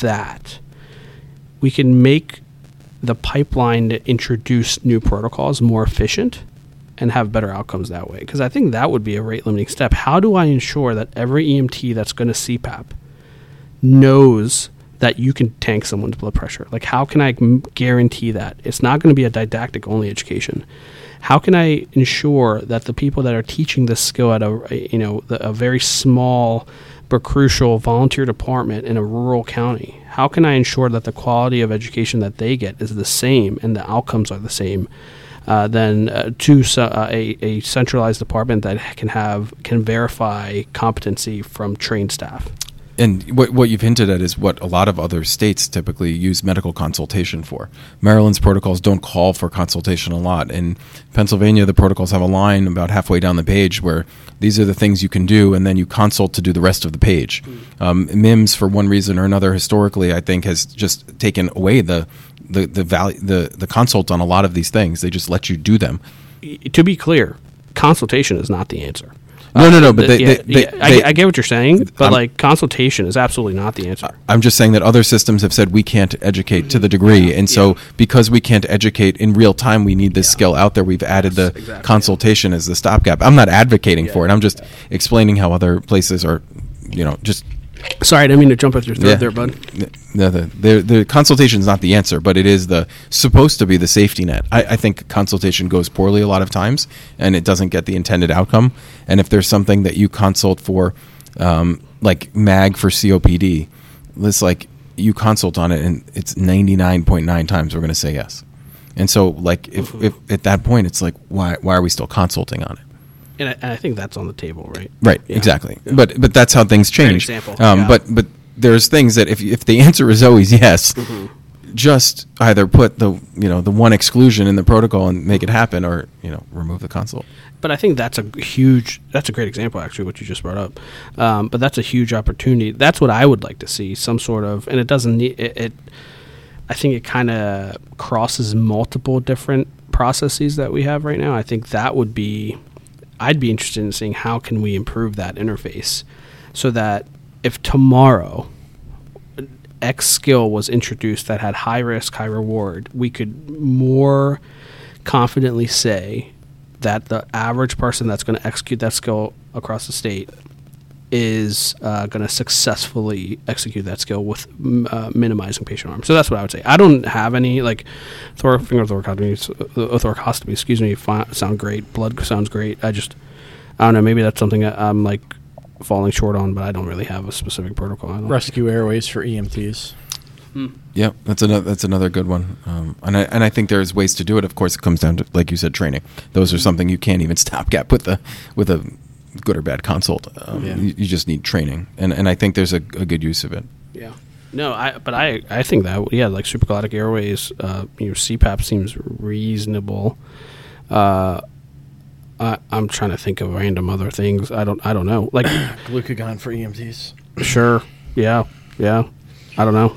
that, we can make the pipeline to introduce new protocols more efficient and have better outcomes that way? Because I think that would be a rate limiting step. How do I ensure that every EMT that's going to CPAP knows that you can tank someone's blood pressure? Like, how can I guarantee that? It's not going to be a didactic only education. How can I ensure that the people that are teaching this skill at a you know a very small but crucial volunteer department in a rural county, how can I ensure that the quality of education that they get is the same and the outcomes are the same? Uh, than uh, to uh, a, a centralized department that can have can verify competency from trained staff. And what, what you've hinted at is what a lot of other states typically use medical consultation for. Maryland's protocols don't call for consultation a lot. In Pennsylvania, the protocols have a line about halfway down the page where these are the things you can do, and then you consult to do the rest of the page. Um, MIEMSS, for one reason or another, historically, I think, has just taken away the the the value the the consult on a lot of these things. They just let you do them. To be clear, consultation is not the answer. No, no, no. Um, but they, yeah, they, yeah, I, they- I get what you're saying, but I'm- like consultation is absolutely not the answer. I'm just saying that other systems have said we can't educate to the degree, and so because we can't educate in real time, we need this skill out there. We've added the exactly. consultation as the stopgap. I'm not advocating for it. I'm just explaining how other places are, you know, just Sorry, I didn't mean to jump at your throat Yeah. there, bud. no, the, the the consultation is not the answer, but it is the supposed to be the safety net. I, I think consultation goes poorly a lot of times, and it doesn't get the intended outcome. And if there's something that you consult for, um, like MAG for COPD, it's like you consult on it, and it's 99.9 times we're going to say yes. And so, like, if, if at that point, it's like, why why are we still consulting on it? And I, and I think that's on the table, right? Right, Yeah. exactly. But but that's how things change. example, Um, yeah. But but there's things that if if the (laughs) answer is always yes, Mm-hmm. just either put the you know the one exclusion in the protocol and make it happen, or you know remove the consult. But I think that's a huge, that's a great example, actually, what you just brought up. Um, but that's a huge opportunity. That's what I would like to see some sort of, and it doesn't need it. it I think it kind of crosses multiple different processes that we have right now. I think that would be, I'd be interested in seeing how can we improve that interface, so that if tomorrow X skill was introduced that had high risk, high reward, we could more confidently say that the average person that's going to execute that skill across the state is uh, going to successfully execute that skill with m- uh, minimizing patient harm. So that's what I would say. I don't have any like thor- finger thoracotomy, uh, thoracostomy, excuse me, fi- sound great. Blood sounds great. I just I don't know. Maybe that's something that I'm like falling short on, but I don't really have a specific protocol. I don't. Rescue airways for EMTs. Yeah, that's another that's another good one. Um, and I and I think there's ways to do it. Of course, it comes down to like you said, training. Those are something you can't even (laughs) stopgap with the with a good or bad consult. Um, Yeah. you, you just need training, and and I think there's a, a good use of it. Yeah. No, I but I I think that yeah, like supraglottic airways, uh, you know, CPAP seems reasonable. Uh, I, I'm trying to think of random other things. I don't I don't know. Like (coughs) Glucagon for EMTs. sure, yeah, yeah. I don't know.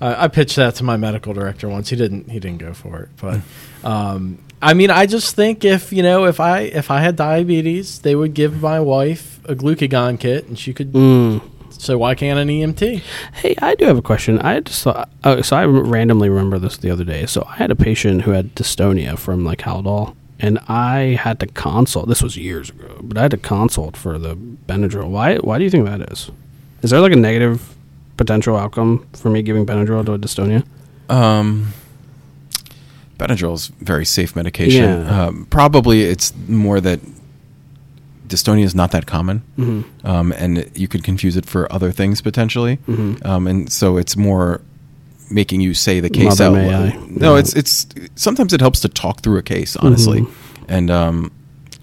I I pitched that to my medical director once. He didn't. He didn't go for it. But um, I mean, I just think if you know, if I if I had diabetes, they would give my wife a glucagon kit, and she could. Mm. So why can't an EMT? Hey, I do have a question. I just thought, uh, so I randomly remember this the other day. So I had a patient who had dystonia from like Haldol, and I had to consult. This was years ago, but I had to consult for the Benadryl. Why? Why do you think that is? Is there like a negative potential outcome for me giving Benadryl to a dystonia? Um, Benadryl is very safe medication. Yeah. Um, probably it's more that dystonia is not that common, Mm-hmm. um, and you could confuse it for other things potentially. Mhm. Um, and so it's more making you say the case Mother out. loud. No, Yeah. it's it's sometimes it helps to talk through a case honestly, Mhm. and um,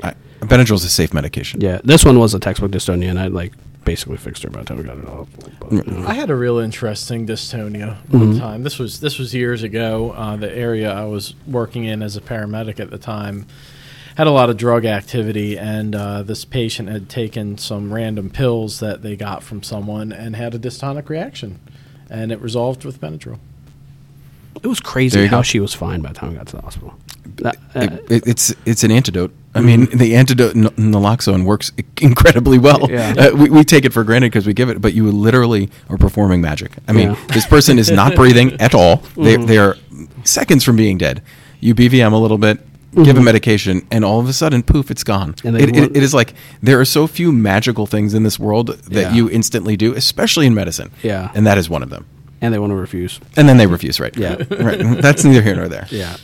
I, Benadryl is a safe medication. Yeah, this one was a textbook dystonia, and I like basically fixed her by the time we got it off. But. I had a real interesting dystonia one Mhm. time. This was this was years ago. Uh, the area I was working in as a paramedic at the time had a lot of drug activity, and uh, this patient had taken some random pills that they got from someone and had a dystonic reaction, and it resolved with Benadryl. It was crazy how go. she was fine by the time we got to the hospital. That- uh, It, it, it's it's an antidote. I mean, mm-hmm. the antidote n- naloxone works incredibly well. Yeah. Uh, we, we take it for granted because we give it, but you literally are performing magic. I mean, Yeah. this person is not (laughs) breathing at all. They mm-hmm. they are seconds from being dead. You BVM a little bit, give mm-hmm. them medication, and all of a sudden, poof, it's gone. And it, it, it is like there are so few magical things in this world that Yeah. you instantly do, especially in medicine. Yeah. and that is one of them. and they want to refuse. And then they refuse, right? Yeah. right. That's neither here nor there. Yeah.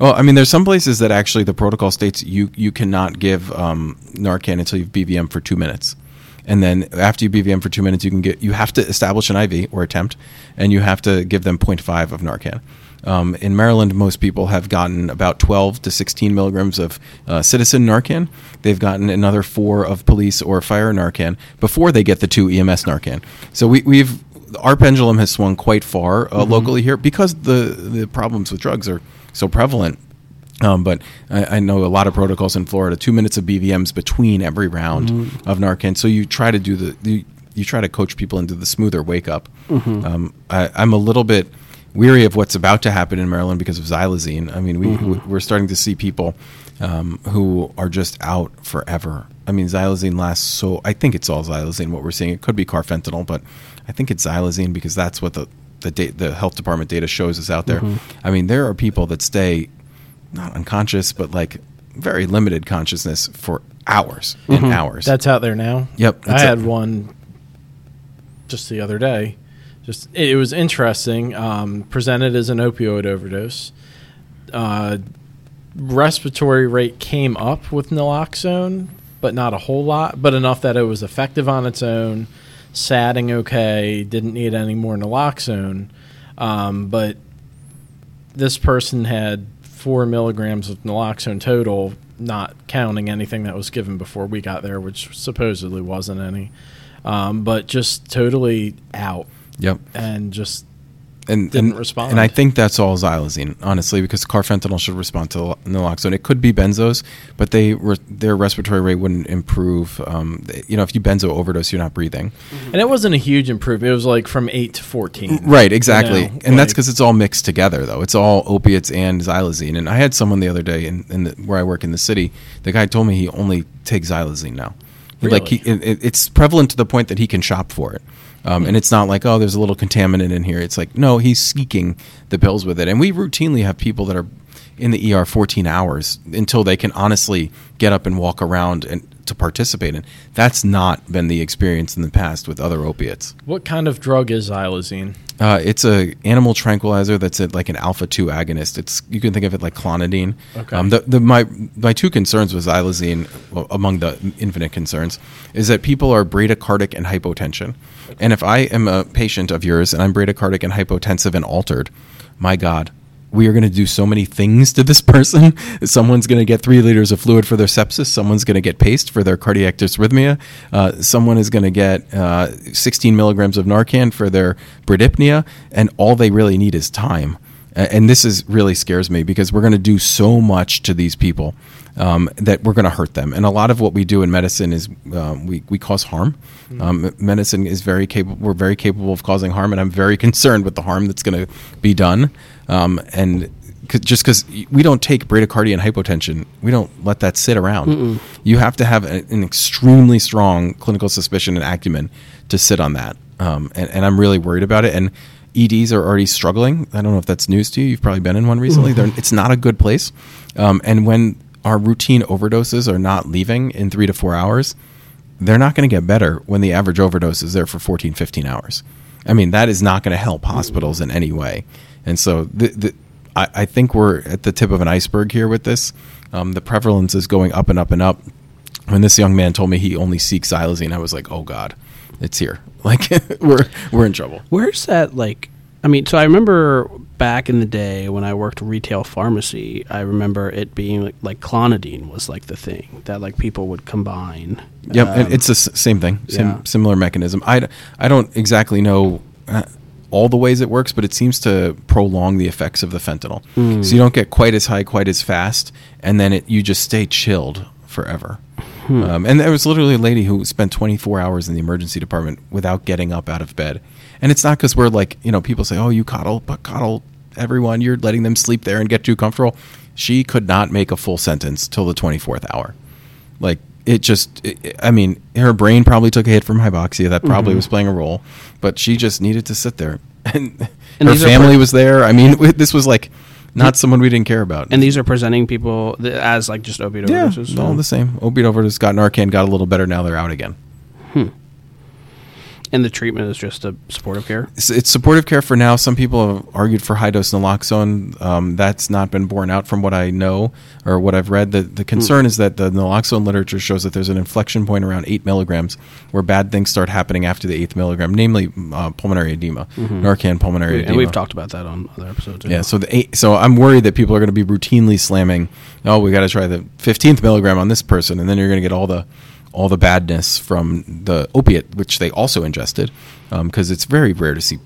Well, I mean, there's some places that actually the protocol states you you cannot give um, Narcan until you've BVM for two minutes, and then after you BVM for two minutes, you can get you have to establish an IV or attempt, and you have to give them 0.5 of Narcan. Um, in Maryland, most people have gotten about 12 to 16 milligrams of uh, citizen Narcan. They've gotten another four of police or fire Narcan before they get the two EMS Narcan. So we, we've our pendulum has swung quite far uh, locally here because the the problems with drugs are so prevalent. Um, but I, I know a lot of protocols in Florida, two minutes of BVMs between every round of Narcan. So you try to do the you, you try to coach people into the smoother wake up. Um, I, I'm a little bit weary of what's about to happen in Maryland because of xylazine. I mean, we we're starting to see people um, who are just out forever. I mean, xylazine lasts so. I think it's all xylazine. What we're seeing, it could be carfentanil, but I think it's xylazine because that's what the the, da- the health department data shows us out there. I mean, there are people that stay not unconscious, but like very limited consciousness for hours and hours. That's out there now. Yep, I had it. one just the other day. Just it, it was interesting. Um, presented as an opioid overdose. Uh, respiratory rate came up with naloxone, but not a whole lot, but enough that it was effective on its own. Satting okay, didn't need any more naloxone, um, but this person had four milligrams of naloxone total, not counting anything that was given before we got there, which supposedly wasn't any. Um, but just totally out yep. and just and didn't and, respond. And I think that's all xylazine, honestly, because carfentanil should respond to naloxone. It could be benzos, but they re- their respiratory rate wouldn't improve. Um, they- you know, if you benzo overdose, you're not breathing. and it wasn't a huge improvement. It was like from eight to fourteen. Right, exactly. You know, and that's because it's all mixed together, though. It's all opiates and xylazine. And I had someone the other day in, in the, where I work in the city. The guy told me he only takes xylazine now. He- Like he, it- it's prevalent to the point that he can shop for it. Um, and it's not like oh, there's a little contaminant in here. It's like no, he's seeking the pills with it. And we routinely have people that are in the ER 14 hours until they can honestly get up and walk around and to participate in. That's not been the experience in the past with other opiates. What kind of drug is xylazine? Uh, it's a animal tranquilizer that's a, like an alpha two agonist. It's you can think of it like clonidine. Okay. Um, the, the my my two concerns with xylazine, well, among the infinite concerns, is that people are bradycardic and hypotension. And if I am a patient of yours and I'm bradycardic and hypotensive and altered, my God, we are going to do so many things to this (laughs) person. Someone's going to get three liters of fluid for their sepsis. Someone's going to get paced for their cardiac dysrhythmia. Uh, someone is going to get uh, 16 milligrams of Narcan for their bradypnea. And all they really need is time. And this is really scares me because we're going to do so much to these people um, that we're going to hurt them. And a lot of what we do in medicine is um, we, we cause harm. Um, medicine is very capable. We're very capable of causing harm, and I'm very (laughs) concerned with the harm that's going to be done. Um, and just because we don't take bradycardia and hypotension, we don't let that sit around. You have to have a, an extremely strong clinical suspicion and acumen to sit on that. Um, and, and I'm really worried about it. And EDs are already struggling. I don't know if that's news to you. You've probably been in one recently. They're, it's not a good place. Um, and when our routine overdoses are not leaving in three to four hours, they're not going to get better when the average overdose is there for 14, 15 hours. I mean, that is not going to help hospitals in any way. And so the, the, I, I think we're at the tip of an iceberg here with this. Um, the prevalence is going up and up and up. When this young man told me he only seeks xylazine, I was like, oh God, it's here. (laughs) Like, (laughs) we're, we're in trouble. Where's that like? I mean, so I remember back in the day when I worked retail pharmacy. I remember it being like, like clonidine was like the thing that like people would combine. Yep, and Um, it's the same thing, same yeah. similar mechanism. I, I don't exactly know uh, all the ways it works, but it seems to prolong the effects of the fentanyl. Hmm. So you don't get quite as high, quite as fast, and then it you just stay chilled forever. Hmm. Um, and there was literally a lady who spent 24 hours in the emergency department without getting up out of bed. And it's not because we're like, you know, people say, oh, you coddle, but coddle everyone. You're letting them sleep there and get too comfortable." She could not make a full sentence till the 24th hour. Like it just, it, I mean, her brain probably took a hit from hypoxia. That probably Mm-hmm. was playing a role, but she just needed to sit there. (laughs) And, And her family per- was there. I mean, (laughs) this was like not someone we didn't care about. And these are presenting people as like just opiate yeah, overdoses. all the same. Opiate overdose got Narcan, got a little better. Now they're out again. And the treatment is just a supportive care. It's, it's supportive care for now. Some people have argued for high dose naloxone. Um, that's not been borne out from what I know or what I've read. The, the concern is that the naloxone literature shows that there's an inflection point around eight milligrams where bad things start happening after the eighth milligram, namely uh, pulmonary edema, Narcan pulmonary edema. And we've talked about that on other episodes. Yeah, so the eight, so I'm worried that people are going to be routinely slamming. Oh, we got to try the 15th milligram on this person, and then you're going to get all the all the badness from the opiate, which they also ingested, because it's very rare to see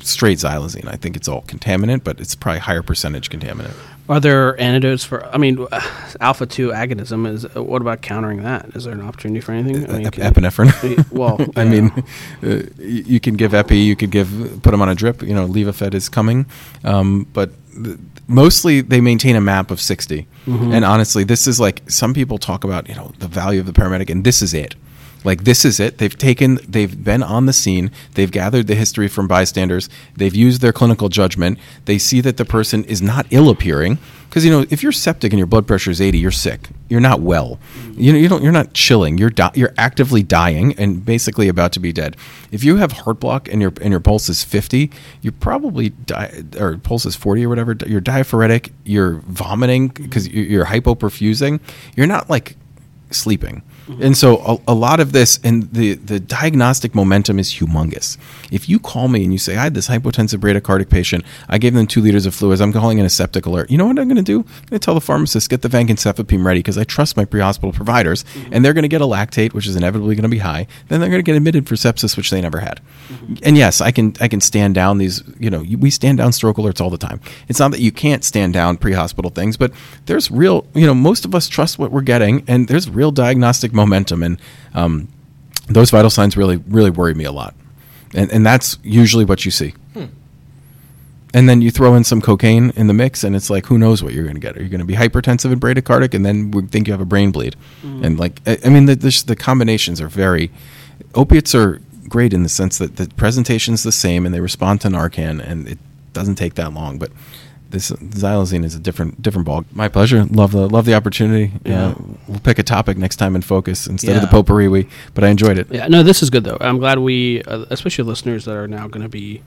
straight xylazine. I think it's all contaminant, but it's probably higher percentage contaminant. Are there antidotes for? I mean, (sighs) alpha two agonism is. uh, What about countering that? Is there an opportunity for anything? I mean, Ep- epinephrine. (laughs) (laughs) Well, I yeah. mean, uh, you can give epi, you could give put them on a drip. You know, Levophed is coming, um, but th- mostly they maintain a map of 60 mm-hmm. And honestly, this is like some people talk about you know the value of the paramedic, and this is it. Like this is it. They've taken, they've been on the scene. They've gathered the history from bystanders. They've used their clinical judgment. They see that the person is not ill appearing because you know if you're septic and your blood pressure is 80, you're sick. You're not well. You know you don't. You're not chilling. You're di- you're actively dying and basically about to be dead. If you have heart block and your and your pulse is 50, you're probably di- or pulse is 40 or whatever. You're diaphoretic. You're vomiting because you're hypoperfusing. You're not like sleeping. And so a, a lot of this and the, the diagnostic momentum is humongous. If you call me and you say, I had this hypotensive bradycardic patient, I gave them two liters of fluids, I'm calling in a septic alert. You know what I'm going to do? I'm going to tell the pharmacist, get the vancomycin ready because I trust my pre-hospital providers and they're going to get a lactate, which is inevitably going to be high. Then they're going to get admitted for sepsis, which they never had. And yes, I can, I can stand down these, you know, we stand down stroke alerts all the time. It's not that you can't stand down pre-hospital things, but there's real, you know, most of us trust what we're getting and there's real diagnostic momentum and um, those vital signs really really worry me a lot. And, and that's usually what you see. And then you throw in some cocaine in the mix and it's like who knows what you're going to get. Are you going to be hypertensive and bradycardic? And then we think you have a brain bleed. And like i, I mean the, the, the combinations are very opiates are great in the sense that the presentation's the same and they respond to narcan and it doesn't take that long but this xylazine is a different different ball. My pleasure. Love the love the opportunity. Yeah. Uh, we'll pick a topic next time and focus instead of the potpourri. We, but I enjoyed it. Yeah, no, this is good though. I'm glad we, uh, especially listeners that are now going to be,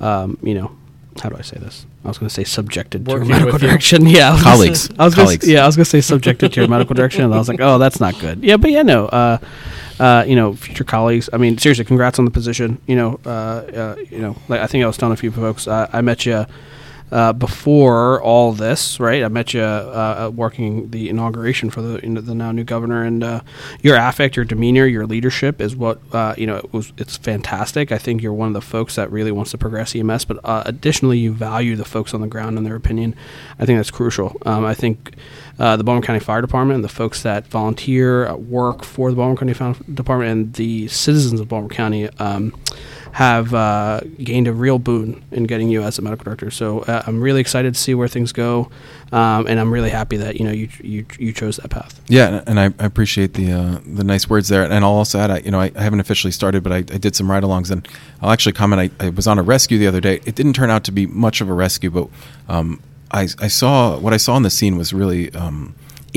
um, you know, how do I say this? I was going to say subjected to your medical with you. direction. (laughs) Yeah, I was gonna Colleagues. say- I was gonna Say, yeah, I was going to say subjected to your medical direction, and I was like, oh, that's not good. Yeah, but yeah, no, uh, uh, you know, future colleagues. I mean, seriously, congrats on the position. You know, uh, uh, you know, like I think I was telling a few folks, uh, I met you. Uh, before all this, right? I met you uh, uh, working the inauguration for the you know, the now new governor, and uh, your affect, your demeanor, your leadership is what uh, you know. It was it's fantastic. I think you're one of the folks that really wants to progress EMS, but uh, additionally, you value the folks on the ground and their opinion. I think that's crucial. Um, I think the Baltimore County Fire Department and the folks that volunteer work for the Baltimore County Fire Department and the citizens of Baltimore County. Um, have uh, gained a real boon in getting you as a medical director. So uh, I'm really excited to see where things go, um, and I'm really happy that you know you you, you chose that path. Yeah, and I, I appreciate the uh, the nice words there. And I'll also add, I, you know, I, I haven't officially started, but I, I did some ride-alongs, and I'll actually comment. I, I was on a rescue the other day. It didn't turn out to be much of a rescue, but um, I, I saw what I saw in the scene was really. Um,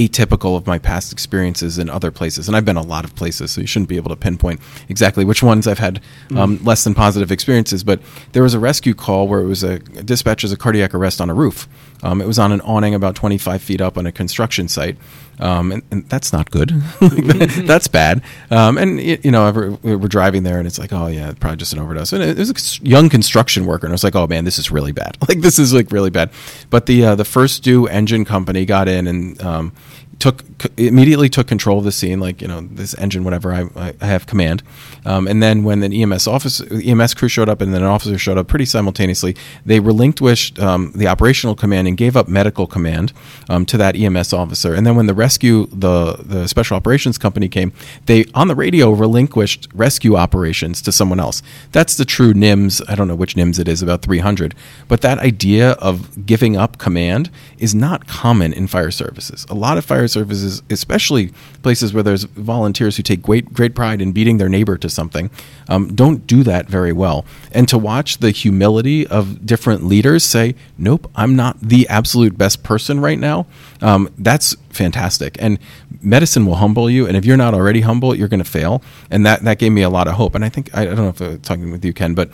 atypical of my past experiences in other places and i've been a lot of places so you shouldn't be able to pinpoint exactly which ones i've had um, less than positive experiences but there was a rescue call where it was a dispatch as a cardiac arrest on a roof. Um, it was on an awning about 25 feet up on a construction site um, and, and that's not good. (laughs) (laughs) That's bad. Um, and y- you know ever, we're driving there and it's like oh yeah probably just an overdose. And it was a young construction worker and i was like oh man this is really bad. (laughs) Like this is like really bad. But the uh, the first due engine company got in and um, took immediately took control of the scene, like you know this engine, whatever. I, I, have command, um, and then when an EMS officer, EMS crew showed up, and then an officer showed up pretty simultaneously, they relinquished um, the operational command and gave up medical command um, to that EMS officer. And then when the rescue, the the special operations company came, they on the radio relinquished rescue operations to someone else. That's the true NIMS. I don't know which NIMS it is, about 300. But that idea of giving up command is not common in fire services. A lot of fire services, especially places where there's volunteers who take great great pride in beating their neighbor to something, um, don't do that very well. And to watch the humility of different leaders say, "Nope, I'm not the absolute best person right now," um, that's fantastic. And medicine will humble you, and if you're not already humble, you're going to fail. And that that gave me a lot of hope. And I think I, I don't know if I'm talking with you, Ken, but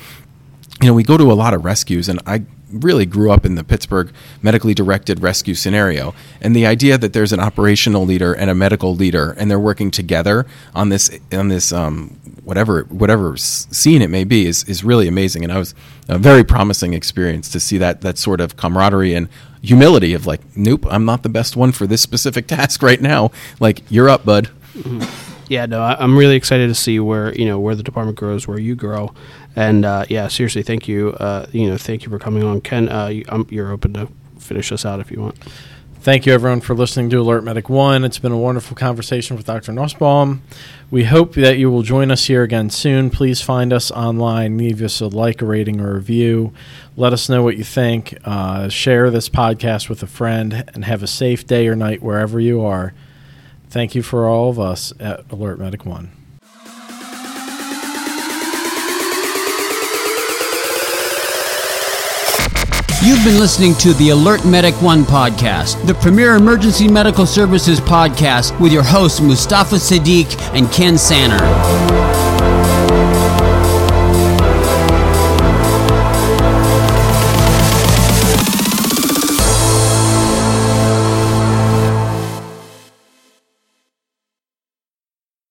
you know, we go to a lot of rescues, and I really grew up in the Pittsburgh medically directed rescue scenario. And the idea that there's an operational leader and a medical leader, and they're working together on this on this um, whatever whatever scene it may be, is is really amazing. And I was a very promising experience to see that that sort of camaraderie and humility of like, nope, I'm not the best one for this specific (laughs) task right now. Like, you're up, bud. Mm-hmm. Yeah, no, I, am really excited to see where you know where the department grows, where you grow, and uh, yeah, seriously, thank you. Uh, you know, thank you for coming on, Ken. Uh, you, um, you're open to finish us out if you want. Thank you, everyone, for listening to Alert Medic One. It's been a wonderful conversation with Dr. Nusbaum. We hope that you will join us here again soon. Please find us online, leave us a like, a rating, or a review. Let us know what you think. Uh, share this podcast with a friend, and have a safe day or night wherever you are. Thank you for all of us at Alert Medic One. You've been listening to the Alert Medic One podcast, the premier emergency medical services podcast with your hosts Mustafa Siddiq and Ken Sanner.